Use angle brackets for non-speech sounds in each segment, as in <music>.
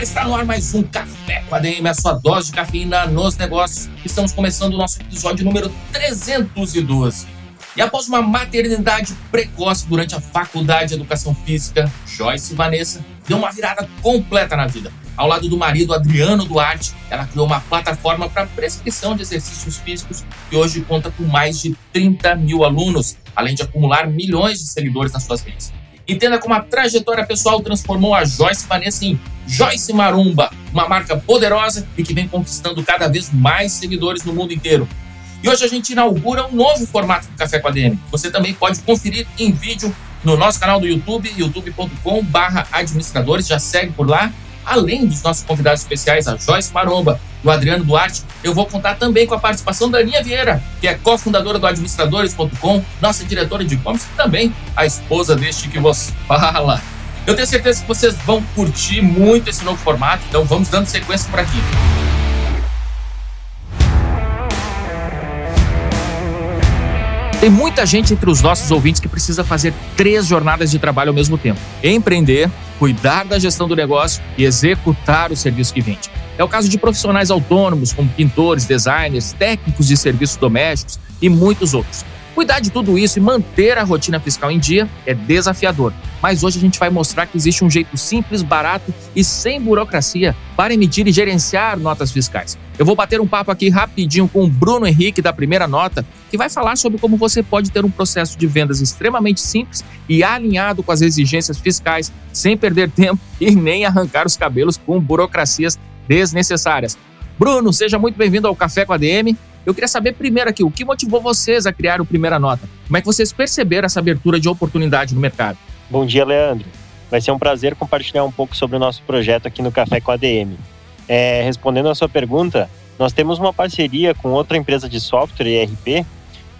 Galera, está no ar mais um Café com ADM, a sua dose de cafeína nos negócios. Estamos começando o nosso episódio número 312. E após uma maternidade precoce durante a faculdade de educação física, Joyce Vanessa deu uma virada completa na vida. Ao lado do marido Adriano Duarte, ela criou uma plataforma para prescrição de exercícios físicos que hoje conta com mais de 30 mil alunos, além de acumular milhões de seguidores nas suas redes. Entenda como a trajetória pessoal transformou a Joyce Vanessa em Joyce Marumba, uma marca poderosa e que vem conquistando cada vez mais seguidores no mundo inteiro. E hoje a gente inaugura um novo formato do Café com a DM. Você também pode conferir em vídeo no nosso canal do YouTube, youtube.com/barra administradores. Já segue por lá. Além dos nossos convidados especiais, a Joyce Maromba e o Adriano Duarte, eu vou contar também com a participação da Aninha Vieira, que é cofundadora do administradores.com, nossa diretora de e-commerce e também a esposa deste que vos <laughs> fala. Eu tenho certeza que vocês vão curtir muito esse novo formato, então vamos dando sequência por aqui. Tem muita gente entre os nossos ouvintes que precisa fazer três jornadas de trabalho ao mesmo tempo: empreender, cuidar da gestão do negócio e executar o serviço que vende. É o caso de profissionais autônomos, como pintores, designers, técnicos de serviços domésticos e muitos outros. Cuidar de tudo isso e manter a rotina fiscal em dia é desafiador, mas hoje a gente vai mostrar que existe um jeito simples, barato e sem burocracia para emitir e gerenciar notas fiscais. Eu vou bater um papo aqui rapidinho com o Bruno Henrique da Primeira Nota, que vai falar sobre como você pode ter um processo de vendas extremamente simples e alinhado com as exigências fiscais, sem perder tempo <laughs> e nem arrancar os cabelos com burocracias desnecessárias. Bruno, seja muito bem-vindo ao Café com a DM. Eu queria saber primeiro aqui, o que motivou vocês a criar o Primeira Nota? Como é que vocês perceberam essa abertura de oportunidade no mercado? Bom dia, Leandro. Vai ser um prazer compartilhar um pouco sobre o nosso projeto aqui no Café com a DM. É, respondendo a sua pergunta, nós temos uma parceria com outra empresa de software ERP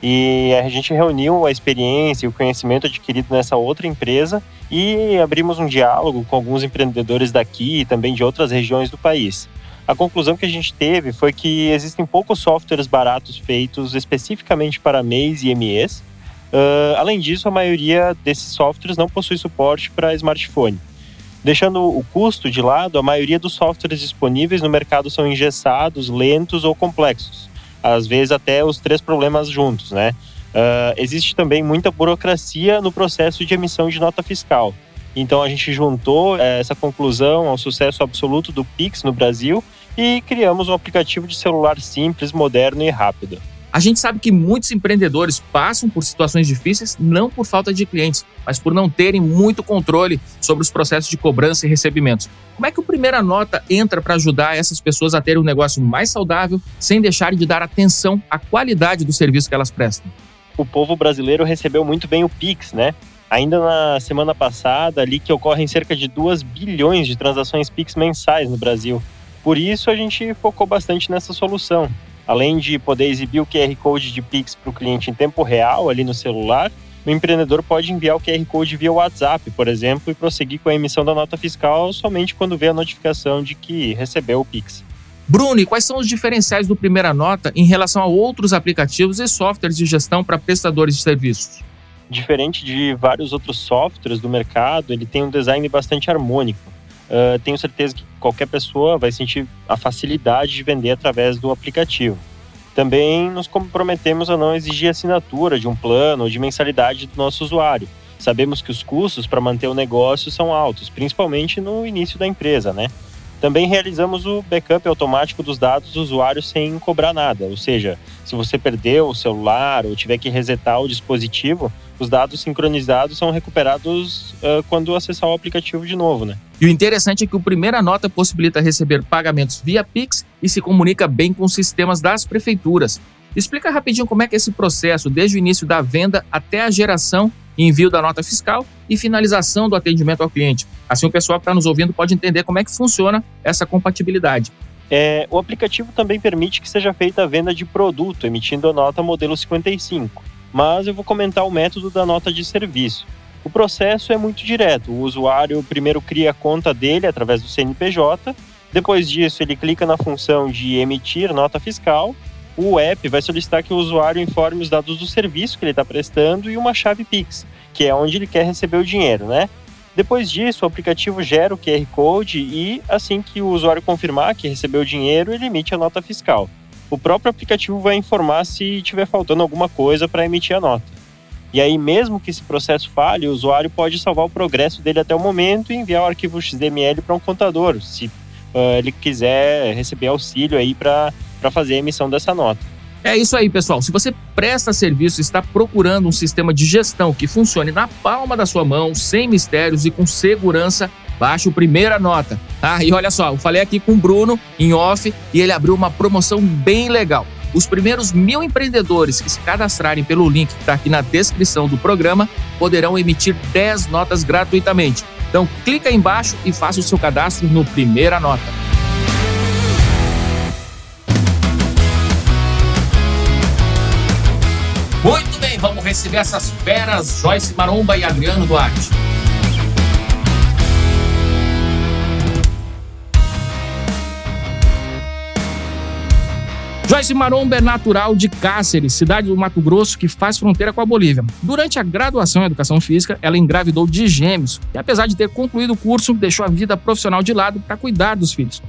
e a gente reuniu a experiência e o conhecimento adquirido nessa outra empresa e abrimos um diálogo com alguns empreendedores daqui e também de outras regiões do país. A conclusão que a gente teve foi que existem poucos softwares baratos feitos especificamente para MEIs e MEs. Uh, além disso, a maioria desses softwares não possui suporte para smartphone. Deixando o custo de lado, a maioria dos softwares disponíveis no mercado são engessados, lentos ou complexos. Às vezes até os três problemas juntos, né? Uh, existe também muita burocracia no processo de emissão de nota fiscal. Então a gente juntou eh, essa conclusão ao sucesso absoluto do Pix no Brasil e criamos um aplicativo de celular simples, moderno e rápido. A gente sabe que muitos empreendedores passam por situações difíceis não por falta de clientes, mas por não terem muito controle sobre os processos de cobrança e recebimentos. Como é que o Primeira Nota entra para ajudar essas pessoas a terem um negócio mais saudável, sem deixarem de dar atenção à qualidade do serviço que elas prestam? O povo brasileiro recebeu muito bem o Pix, né? Ainda na semana passada, ali que ocorrem cerca de 2 bilhões de transações Pix mensais no Brasil. Por isso, a gente focou bastante nessa solução. Além de poder exibir o QR Code de Pix para o cliente em tempo real ali no celular, o empreendedor pode enviar o QR Code via WhatsApp, por exemplo, e prosseguir com a emissão da nota fiscal somente quando vê a notificação de que recebeu o Pix. Bruno, e quais são os diferenciais do Primeira Nota em relação a outros aplicativos e softwares de gestão para prestadores de serviços? Diferente de vários outros softwares do mercado, ele tem um design bastante harmônico uh, tenho certeza que qualquer pessoa vai sentir a facilidade de vender através do aplicativo. Também nos comprometemos a não exigir assinatura de um plano ou de mensalidade do nosso usuário. Sabemos que os custos para manter o negócio são altos, principalmente no início da empresa, né? Também realizamos o backup automático dos dados do usuário sem cobrar nada, ou seja, se você perdeu o celular ou tiver que resetar o dispositivo, os dados sincronizados são recuperados uh, quando acessar o aplicativo de novo, né? E o interessante é que o Primeira Nota possibilita receber pagamentos via Pix e se comunica bem com os sistemas das prefeituras. Explica rapidinho como é que é esse processo, desde o início da venda até a geração e envio da nota fiscal e finalização do atendimento ao cliente. Assim o pessoal que está nos ouvindo pode entender como é que funciona essa compatibilidade. É, o aplicativo também permite que seja feita a venda de produto, emitindo a nota modelo 55. Mas eu vou comentar o método da nota de serviço. O processo é muito direto. O usuário primeiro cria a conta dele através do CNPJ, depois disso ele clica na função de emitir nota fiscal. O app vai solicitar que o usuário informe os dados do serviço que ele está prestando e uma chave Pix, que é onde ele quer receber o dinheiro, né? Depois disso, o aplicativo gera o QR Code e, assim que o usuário confirmar que recebeu o dinheiro, ele emite a nota fiscal. O próprio aplicativo vai informar se estiver faltando alguma coisa para emitir a nota. E aí, mesmo que esse processo falhe, o usuário pode salvar o progresso dele até o momento e enviar o arquivo XML para um contador, se uh, ele quiser receber auxílio aí para fazer a emissão dessa nota. É isso aí, pessoal. Se você presta serviço e está procurando um sistema de gestão que funcione na palma da sua mão, sem mistérios e com segurança, baixe o Primeira Nota. Ah, e olha só, eu falei aqui com o Bruno em off e ele abriu uma promoção bem legal. Os primeiros mil empreendedores que se cadastrarem pelo link que está aqui na descrição do programa poderão emitir 10 notas gratuitamente. Então clica aí embaixo e faça o seu cadastro no Primeira Nota. Muito bem, vamos receber essas feras, Joyce Maromba e Adriano Duarte. Joyce Maromba é natural de Cáceres, cidade do Mato Grosso que faz fronteira com a Bolívia. Durante a graduação em Educação Física, ela engravidou de gêmeos e, apesar de ter concluído o curso, deixou a vida profissional de lado para cuidar dos filhos.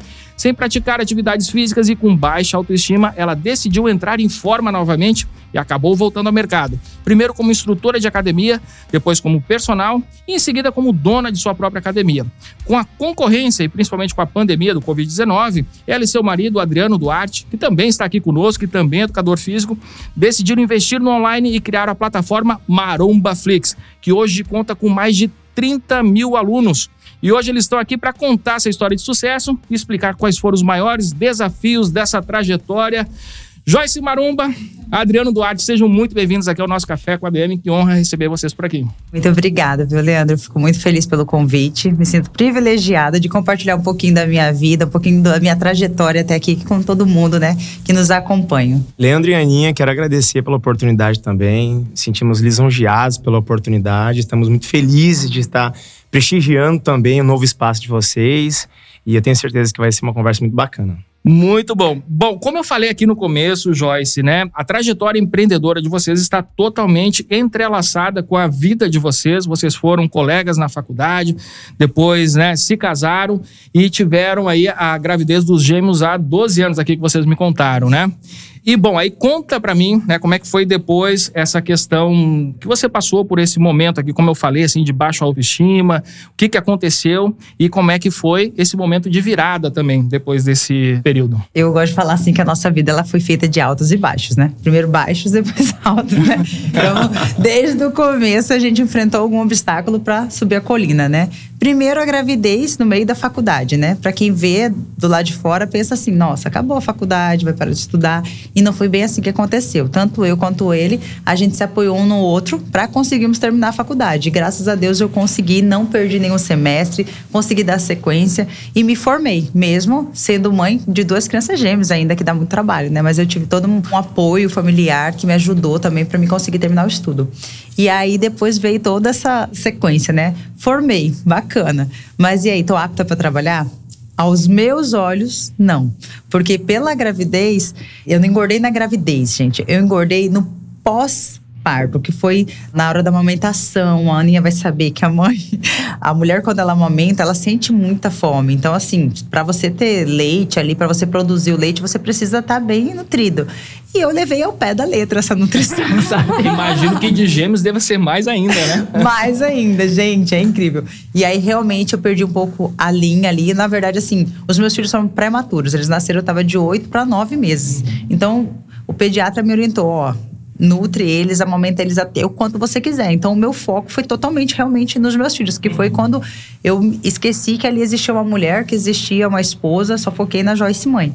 Sem praticar atividades físicas e com baixa autoestima, ela decidiu entrar em forma novamente e acabou voltando ao mercado. Primeiro como instrutora de academia, depois como personal e em seguida como dona de sua própria academia. Com a concorrência e principalmente com a pandemia do Covid-19, ela e seu marido, Adriano Duarte, que também está aqui conosco e também educador físico, decidiram investir no online e criar a plataforma Maromba Flix, que hoje conta com mais de 30 mil alunos. E hoje eles estão aqui para contar essa história de sucesso e explicar quais foram os maiores desafios dessa trajetória. Joyce Marumba, Adriano Duarte, sejam muito bem-vindos aqui ao nosso Café com a BM. Que honra receber vocês por aqui. Muito obrigada, viu, Leandro? Fico muito feliz pelo convite. Me sinto privilegiada de compartilhar um pouquinho da minha vida, um pouquinho da minha trajetória até aqui com todo mundo, né, que nos acompanha. Leandro e Aninha, quero agradecer pela oportunidade também. Sentimos lisonjeados pela oportunidade. Estamos muito felizes de estar prestigiando também o novo espaço de vocês. E eu tenho certeza que vai ser uma conversa muito bacana. Muito bom. Bom, como eu falei aqui no começo, Joyce, né? A trajetória empreendedora de vocês está totalmente entrelaçada com a vida de vocês. Vocês foram colegas na faculdade, depois, né, se casaram e tiveram aí a gravidez dos gêmeos há 12 anos aqui que vocês me contaram, né? E bom, aí conta para mim, né, como é que foi depois essa questão que você passou por esse momento aqui, como eu falei, assim, de baixa autoestima, o que que aconteceu e como é que foi esse momento de virada também depois desse período. Eu gosto de falar assim que a nossa vida ela foi feita de altos e baixos, né? Primeiro baixos, <laughs> depois altos, né? Então, desde o começo a gente enfrentou algum obstáculo para subir a colina, né? Primeiro a gravidez no meio da faculdade, né? Para quem vê do lado de fora pensa assim, nossa, acabou a faculdade, vai parar de estudar. E não foi bem assim que aconteceu. Tanto eu quanto ele, a gente se apoiou um no outro para conseguirmos terminar a faculdade. Graças a Deus eu consegui, não perdi nenhum semestre, consegui dar sequência e me formei, mesmo sendo mãe de duas crianças gêmeas ainda, que dá muito trabalho, né? Mas eu tive todo um apoio familiar que me ajudou também para me conseguir terminar o estudo. E aí depois veio toda essa sequência, né? Formei, bacana. Mas e aí, tô apta para trabalhar? Aos meus olhos, não. Porque pela gravidez, eu não engordei na gravidez, gente. Eu engordei no pós parto, que foi na hora da amamentação. A Aninha vai saber que a mãe, <laughs> a mulher quando ela amamenta, ela sente muita fome. Então assim, para você ter leite ali, para você produzir o leite, você precisa estar tá bem nutrido. E eu levei ao pé da letra essa nutrição, <laughs> sabe? Imagino que de gêmeos deva ser mais ainda, né? <laughs> mais ainda, gente, é incrível. E aí realmente eu perdi um pouco a linha ali. Na verdade, assim, os meus filhos são prematuros. Eles nasceram, eu tava de oito para nove meses. Então, o pediatra me orientou, ó, nutre eles, amamenta eles até o quanto você quiser. Então, o meu foco foi totalmente realmente nos meus filhos, que foi quando eu esqueci que ali existia uma mulher, que existia uma esposa, só foquei na Joyce mãe.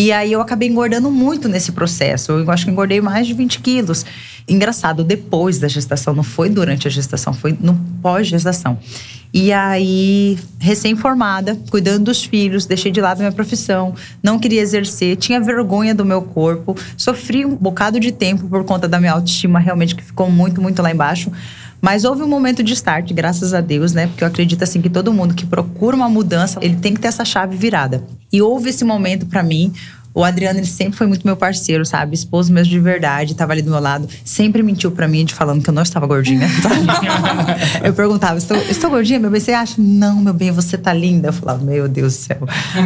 E aí eu acabei engordando muito nesse processo. Eu acho que engordei mais de 20 quilos. Engraçado, depois da gestação, não foi durante a gestação, foi no pós-gestação. E aí, recém-formada, cuidando dos filhos, deixei de lado minha profissão, não queria exercer, tinha vergonha do meu corpo, sofri um bocado de tempo por conta da minha autoestima, realmente que ficou muito, muito lá embaixo. Mas houve um momento de start, graças a Deus, né? Porque eu acredito assim que todo mundo que procura uma mudança, ele tem que ter essa chave virada. E houve esse momento para mim, o Adriano, ele sempre foi muito meu parceiro, sabe? Esposo mesmo de verdade, tava ali do meu lado. Sempre mentiu para mim, de falando que eu não estava gordinha. <laughs> eu perguntava, estou, estou gordinha, meu bem? Você acha? Não, meu bem, você tá linda. Eu falava, meu Deus do céu.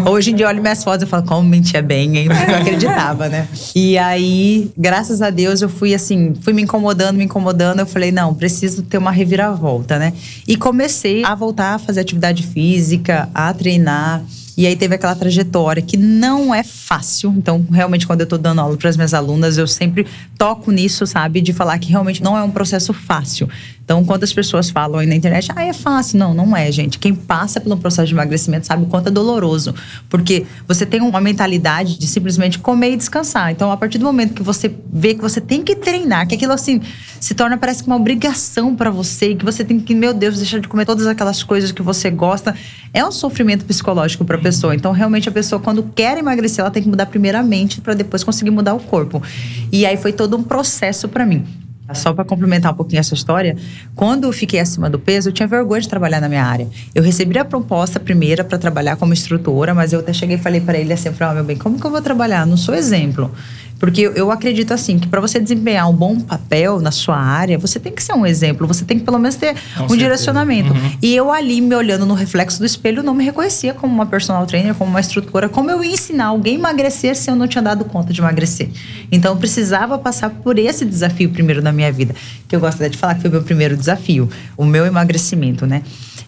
Hoje em dia, eu olho minhas fotos e falo, como mentia bem, hein? Eu acreditava, né? E aí, graças a Deus, eu fui assim, fui me incomodando, me incomodando. Eu falei, não, preciso ter uma reviravolta, né? E comecei a voltar a fazer atividade física, a treinar. E aí teve aquela trajetória que não é fácil. Então, realmente, quando eu tô dando aula para as minhas alunas, eu sempre toco nisso, sabe? De falar que realmente não é um processo fácil. Então, quando as pessoas falam aí na internet, ah, é fácil. Não, não é, gente. Quem passa pelo processo de emagrecimento sabe o quanto é doloroso. Porque você tem uma mentalidade de simplesmente comer e descansar. Então, a partir do momento que você vê que você tem que treinar, que aquilo assim se torna, parece que uma obrigação para você, e que você tem que, meu Deus, deixar de comer todas aquelas coisas que você gosta, é um sofrimento psicológico para a pessoa. Então, realmente, a pessoa, quando quer emagrecer, ela tem que mudar primeiramente para depois conseguir mudar o corpo. E aí foi todo um processo para mim. Só para complementar um pouquinho essa história, quando eu fiquei acima do peso, eu tinha vergonha de trabalhar na minha área. Eu recebi a proposta primeira para trabalhar como instrutora, mas eu até cheguei e falei para ele assim, oh, meu bem, como que eu vou trabalhar? Não sou exemplo. Porque eu acredito assim que para você desempenhar um bom papel na sua área, você tem que ser um exemplo, você tem que pelo menos ter Com um certeza. direcionamento. Uhum. E eu ali me olhando no reflexo do espelho, não me reconhecia como uma personal trainer, como uma instrutora, como eu ia ensinar alguém a emagrecer se eu não tinha dado conta de emagrecer. Então eu precisava passar por esse desafio primeiro na minha vida, que eu gosto de falar que foi o meu primeiro desafio, o meu emagrecimento, né?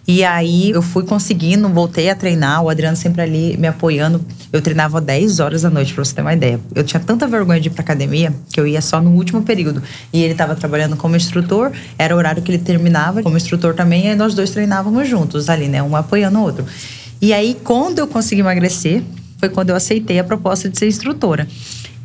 E aí eu fui conseguindo, voltei a treinar, o Adriano sempre ali me apoiando. Eu treinava 10 horas da noite, pra você ter uma ideia. Eu tinha tanta vergonha de ir pra academia que eu ia só no último período. E ele estava trabalhando como instrutor, era o horário que ele terminava como instrutor também, e nós dois treinávamos juntos ali, né? Um apoiando o outro. E aí, quando eu consegui emagrecer, foi quando eu aceitei a proposta de ser instrutora.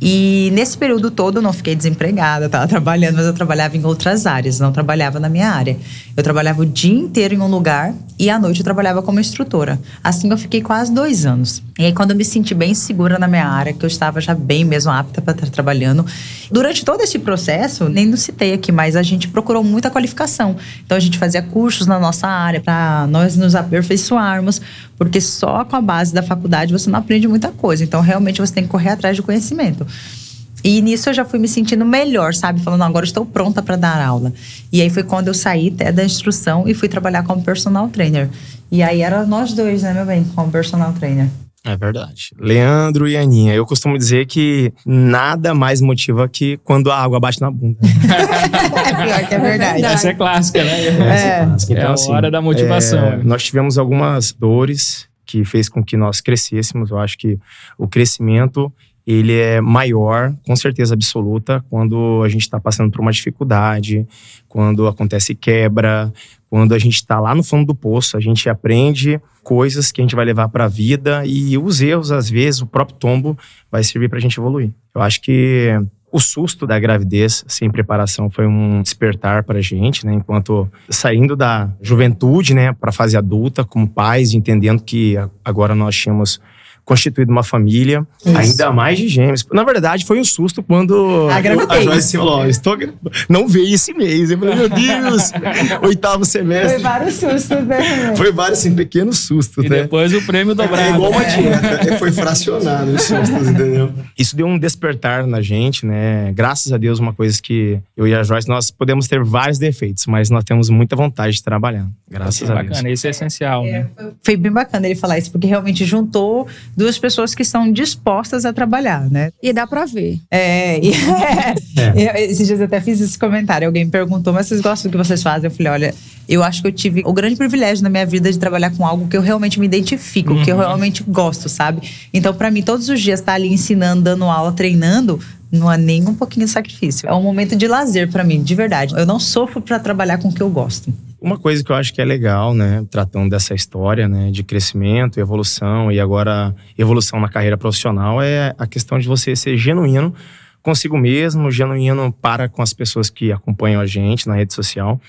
E nesse período todo eu não fiquei desempregada, estava trabalhando, mas eu trabalhava em outras áreas, não trabalhava na minha área. Eu trabalhava o dia inteiro em um lugar e à noite eu trabalhava como instrutora. Assim eu fiquei quase dois anos. E aí, quando eu me senti bem segura na minha área, que eu estava já bem mesmo apta para estar trabalhando, durante todo esse processo, nem não citei aqui, mas a gente procurou muita qualificação. Então a gente fazia cursos na nossa área para nós nos aperfeiçoarmos, porque só com a base da faculdade você não aprende muita coisa. Então realmente você tem que correr atrás de conhecimento. E nisso eu já fui me sentindo melhor, sabe? Falando, agora estou pronta para dar aula. E aí foi quando eu saí até da instrução e fui trabalhar como personal trainer. E aí era nós dois, né, meu bem, como personal trainer. É verdade. Leandro e Aninha, eu costumo dizer que nada mais motiva que quando a água bate na bunda. <laughs> é, que é verdade. Essa é clássica, né? É, é, clássica. Então, é a assim, hora da motivação. É, nós tivemos algumas dores que fez com que nós crescêssemos. Eu acho que o crescimento ele é maior, com certeza absoluta, quando a gente está passando por uma dificuldade, quando acontece quebra, quando a gente está lá no fundo do poço, a gente aprende coisas que a gente vai levar para a vida e os erros, às vezes, o próprio tombo vai servir para a gente evoluir. Eu acho que o susto da gravidez sem preparação foi um despertar para a gente, né? Enquanto saindo da juventude, né, para a fase adulta, como pais, entendendo que agora nós tínhamos constituído uma família, Isso. ainda mais de gêmeos. Na verdade, foi um susto quando a, a Joyce falou: estou... não veio esse mês. Eu falei, meu Deus, <laughs> oitavo semestre. Foi vários sustos, né? Foi vários, assim, pequenos sustos, e né? depois o prêmio dobrado. É igual uma dieta, foi fracionado os sustos, entendeu? Isso deu um despertar na gente, né? Graças a Deus, uma coisa que eu e a Joyce, nós podemos ter vários defeitos, mas nós temos muita vontade de trabalhar. Graças a bacana, Deus. Bacana, isso é essencial, é, né? Foi bem bacana ele falar isso, porque realmente juntou duas pessoas que estão dispostas a trabalhar, né? E dá pra ver. É, e, <laughs> é. esses dias eu até fiz esse comentário. Alguém me perguntou, mas vocês gostam do que vocês fazem? Eu falei, olha, eu acho que eu tive o grande privilégio na minha vida de trabalhar com algo que eu realmente me identifico, uhum. que eu uhum. realmente gosto, sabe? Então, para mim, todos os dias estar tá ali ensinando, dando aula, treinando, não há nem um pouquinho de sacrifício. É um momento de lazer para mim, de verdade. Eu não sofro para trabalhar com o que eu gosto. Uma coisa que eu acho que é legal, né, tratando dessa história, né, de crescimento, evolução e agora evolução na carreira profissional é a questão de você ser genuíno consigo mesmo, genuíno para com as pessoas que acompanham a gente na rede social,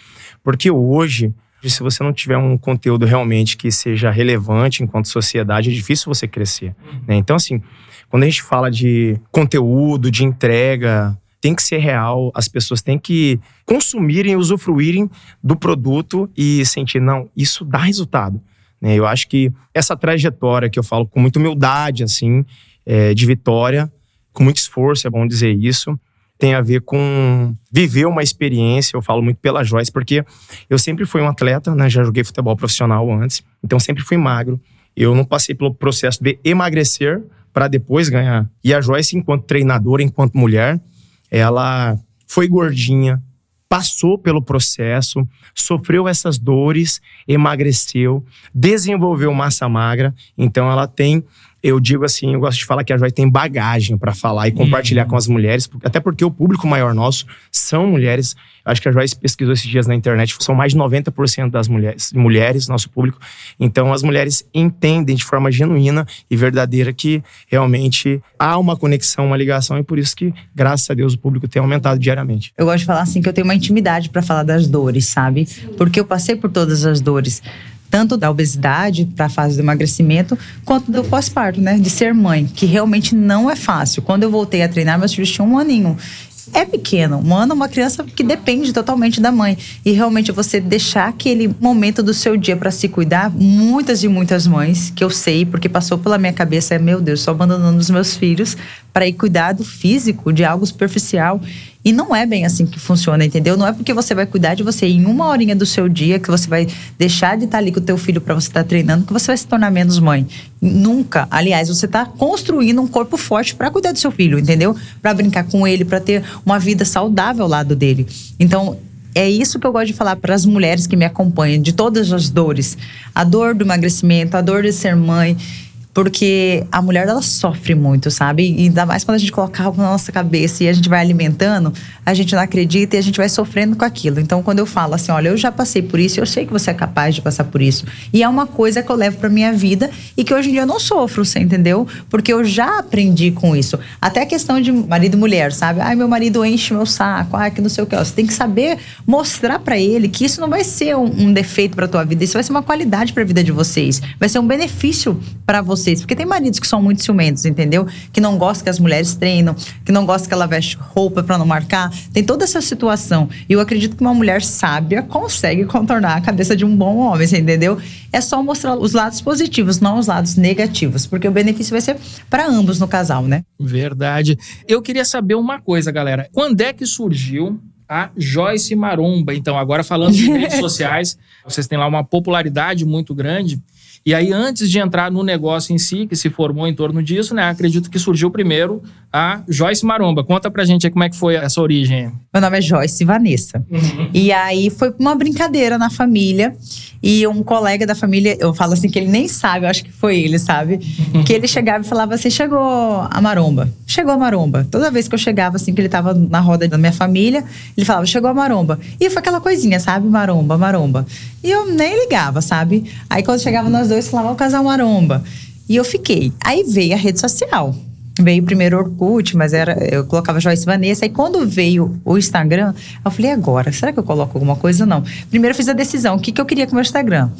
porque hoje se você não tiver um conteúdo realmente que seja relevante enquanto sociedade, é difícil você crescer. Né? Então, assim, quando a gente fala de conteúdo, de entrega, tem que ser real, as pessoas têm que consumirem, usufruírem do produto e sentir, não, isso dá resultado. Né? Eu acho que essa trajetória que eu falo com muita humildade, assim, é, de vitória, com muito esforço, é bom dizer isso, tem a ver com viver uma experiência. Eu falo muito pela Joyce, porque eu sempre fui um atleta, né? Já joguei futebol profissional antes, então sempre fui magro. Eu não passei pelo processo de emagrecer para depois ganhar. E a Joyce, enquanto treinadora, enquanto mulher, ela foi gordinha, passou pelo processo, sofreu essas dores, emagreceu, desenvolveu massa magra, então ela tem eu digo assim, eu gosto de falar que a Joy tem bagagem para falar e compartilhar uhum. com as mulheres, até porque o público maior nosso são mulheres. Acho que a Joy pesquisou esses dias na internet, são mais de 90% das mulheres, mulheres, nosso público. Então as mulheres entendem de forma genuína e verdadeira que realmente há uma conexão, uma ligação e por isso que, graças a Deus, o público tem aumentado diariamente. Eu gosto de falar assim que eu tenho uma intimidade para falar das dores, sabe? Porque eu passei por todas as dores tanto da obesidade para a fase do emagrecimento, quanto do pós-parto, né? De ser mãe, que realmente não é fácil. Quando eu voltei a treinar, meus filhos tinham um aninho é pequeno. Um ano é uma criança que depende totalmente da mãe. E realmente você deixar aquele momento do seu dia para se cuidar, muitas e muitas mães, que eu sei, porque passou pela minha cabeça, é meu Deus, só abandonando os meus filhos para ir cuidar do físico, de algo superficial. E não é bem assim que funciona, entendeu? Não é porque você vai cuidar de você em uma horinha do seu dia que você vai deixar de estar ali com o teu filho para você estar treinando que você vai se tornar menos mãe. Nunca. Aliás, você está construindo um corpo forte para cuidar do seu filho, entendeu? Para brincar com ele, para ter uma vida saudável ao lado dele. Então, é isso que eu gosto de falar para as mulheres que me acompanham, de todas as dores. A dor do emagrecimento, a dor de ser mãe. Porque a mulher, ela sofre muito, sabe? E ainda mais quando a gente coloca algo na nossa cabeça e a gente vai alimentando, a gente não acredita e a gente vai sofrendo com aquilo. Então, quando eu falo assim, olha, eu já passei por isso, eu sei que você é capaz de passar por isso. E é uma coisa que eu levo pra minha vida e que hoje em dia eu não sofro, você entendeu? Porque eu já aprendi com isso. Até a questão de marido e mulher, sabe? Ai, meu marido enche meu saco, ai, que não sei o que. Você tem que saber mostrar para ele que isso não vai ser um, um defeito pra tua vida, isso vai ser uma qualidade pra vida de vocês. Vai ser um benefício para você vocês. Porque tem maridos que são muito ciumentos, entendeu? Que não gostam que as mulheres treinam, que não gostam que ela veste roupa para não marcar. Tem toda essa situação. E eu acredito que uma mulher sábia consegue contornar a cabeça de um bom homem, você entendeu? É só mostrar os lados positivos, não os lados negativos. Porque o benefício vai ser para ambos no casal, né? Verdade. Eu queria saber uma coisa, galera. Quando é que surgiu a Joyce Maromba. Então, agora falando de redes <laughs> sociais, vocês têm lá uma popularidade muito grande. E aí, antes de entrar no negócio em si, que se formou em torno disso, né? Acredito que surgiu primeiro a Joyce Maromba. Conta pra gente aí como é que foi essa origem. Meu nome é Joyce Vanessa. Uhum. E aí foi uma brincadeira na família. E um colega da família, eu falo assim que ele nem sabe, eu acho que foi ele, sabe? <laughs> Que ele chegava e falava assim: chegou a maromba. Chegou a maromba. Toda vez que eu chegava, assim, que ele tava na roda da minha família, ele falava: chegou a maromba. E foi aquela coisinha, sabe? Maromba, maromba. E eu nem ligava, sabe? Aí quando chegava nós dois, falava: o casal maromba. E eu fiquei. Aí veio a rede social. Veio primeiro Orkut, mas era eu colocava Joyce Vanessa. E quando veio o Instagram, eu falei, agora, será que eu coloco alguma coisa? Não. Primeiro eu fiz a decisão, o que, que eu queria com o meu Instagram?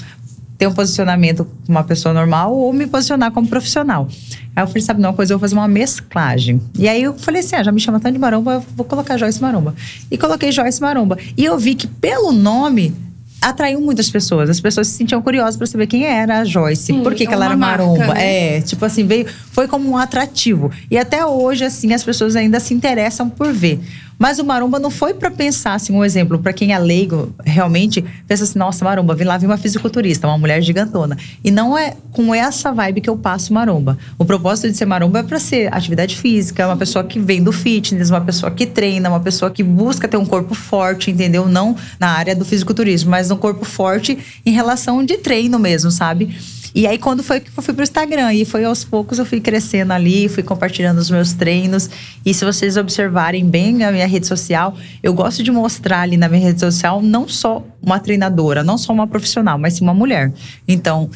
Ter um posicionamento como uma pessoa normal ou me posicionar como profissional. Aí eu falei, sabe uma coisa, eu vou fazer uma mesclagem. E aí eu falei assim, ah, já me chama tanto de Maromba, eu vou colocar Joyce Maromba. E coloquei Joyce Maromba. E eu vi que pelo nome atraiu muitas pessoas. As pessoas se sentiam curiosas para saber quem era a Joyce, Sim, por que, que ela era marca, maromba. Né? É, tipo assim, veio, foi como um atrativo. E até hoje, assim, as pessoas ainda se interessam por ver. Mas o maromba não foi para pensar, assim, um exemplo, para quem é leigo, realmente, pensa assim, nossa, maromba, vim lá ver uma fisiculturista, uma mulher gigantona. E não é com essa vibe que eu passo maromba. O propósito de ser maromba é para ser atividade física, uma pessoa que vem do fitness, uma pessoa que treina, uma pessoa que busca ter um corpo forte, entendeu? Não na área do fisiculturismo, mas um corpo forte em relação de treino mesmo, sabe? E aí, quando foi que eu fui pro Instagram? E foi aos poucos eu fui crescendo ali, fui compartilhando os meus treinos. E se vocês observarem bem a minha rede social, eu gosto de mostrar ali na minha rede social não só uma treinadora, não só uma profissional, mas sim uma mulher. Então,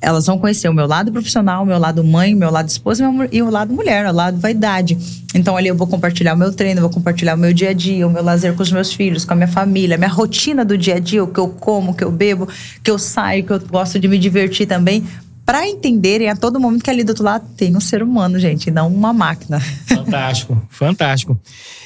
elas vão conhecer o meu lado profissional, o meu lado mãe, o meu lado esposa e o lado mulher, o lado vaidade. Então ali eu vou compartilhar o meu treino, vou compartilhar o meu dia a dia, o meu lazer com os meus filhos, com a minha família, minha rotina do dia a dia, o que eu como, o que eu bebo, que eu saio, que eu gosto de me divertir também, para entenderem a todo momento que ali do outro lado tem um ser humano, gente, não uma máquina. Fantástico, <laughs> fantástico.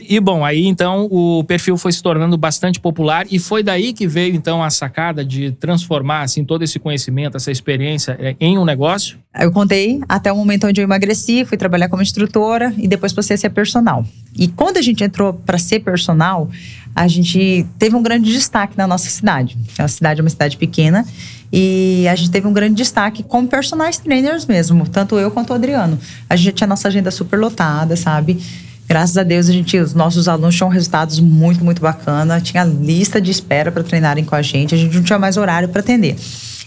E bom, aí então o perfil foi se tornando bastante popular e foi daí que veio então a sacada de transformar assim todo esse conhecimento, essa experiência é, em um negócio? Eu contei até o momento onde eu emagreci, fui trabalhar como instrutora e depois passei a ser personal. E quando a gente entrou para ser personal, a gente teve um grande destaque na nossa cidade. A cidade é uma cidade pequena e a gente teve um grande destaque como personagens trainers mesmo, tanto eu quanto o Adriano. A gente tinha nossa agenda super lotada, sabe? Graças a Deus, a gente, os nossos alunos tinham resultados muito, muito bacana. Tinha lista de espera para treinarem com a gente. A gente não tinha mais horário para atender.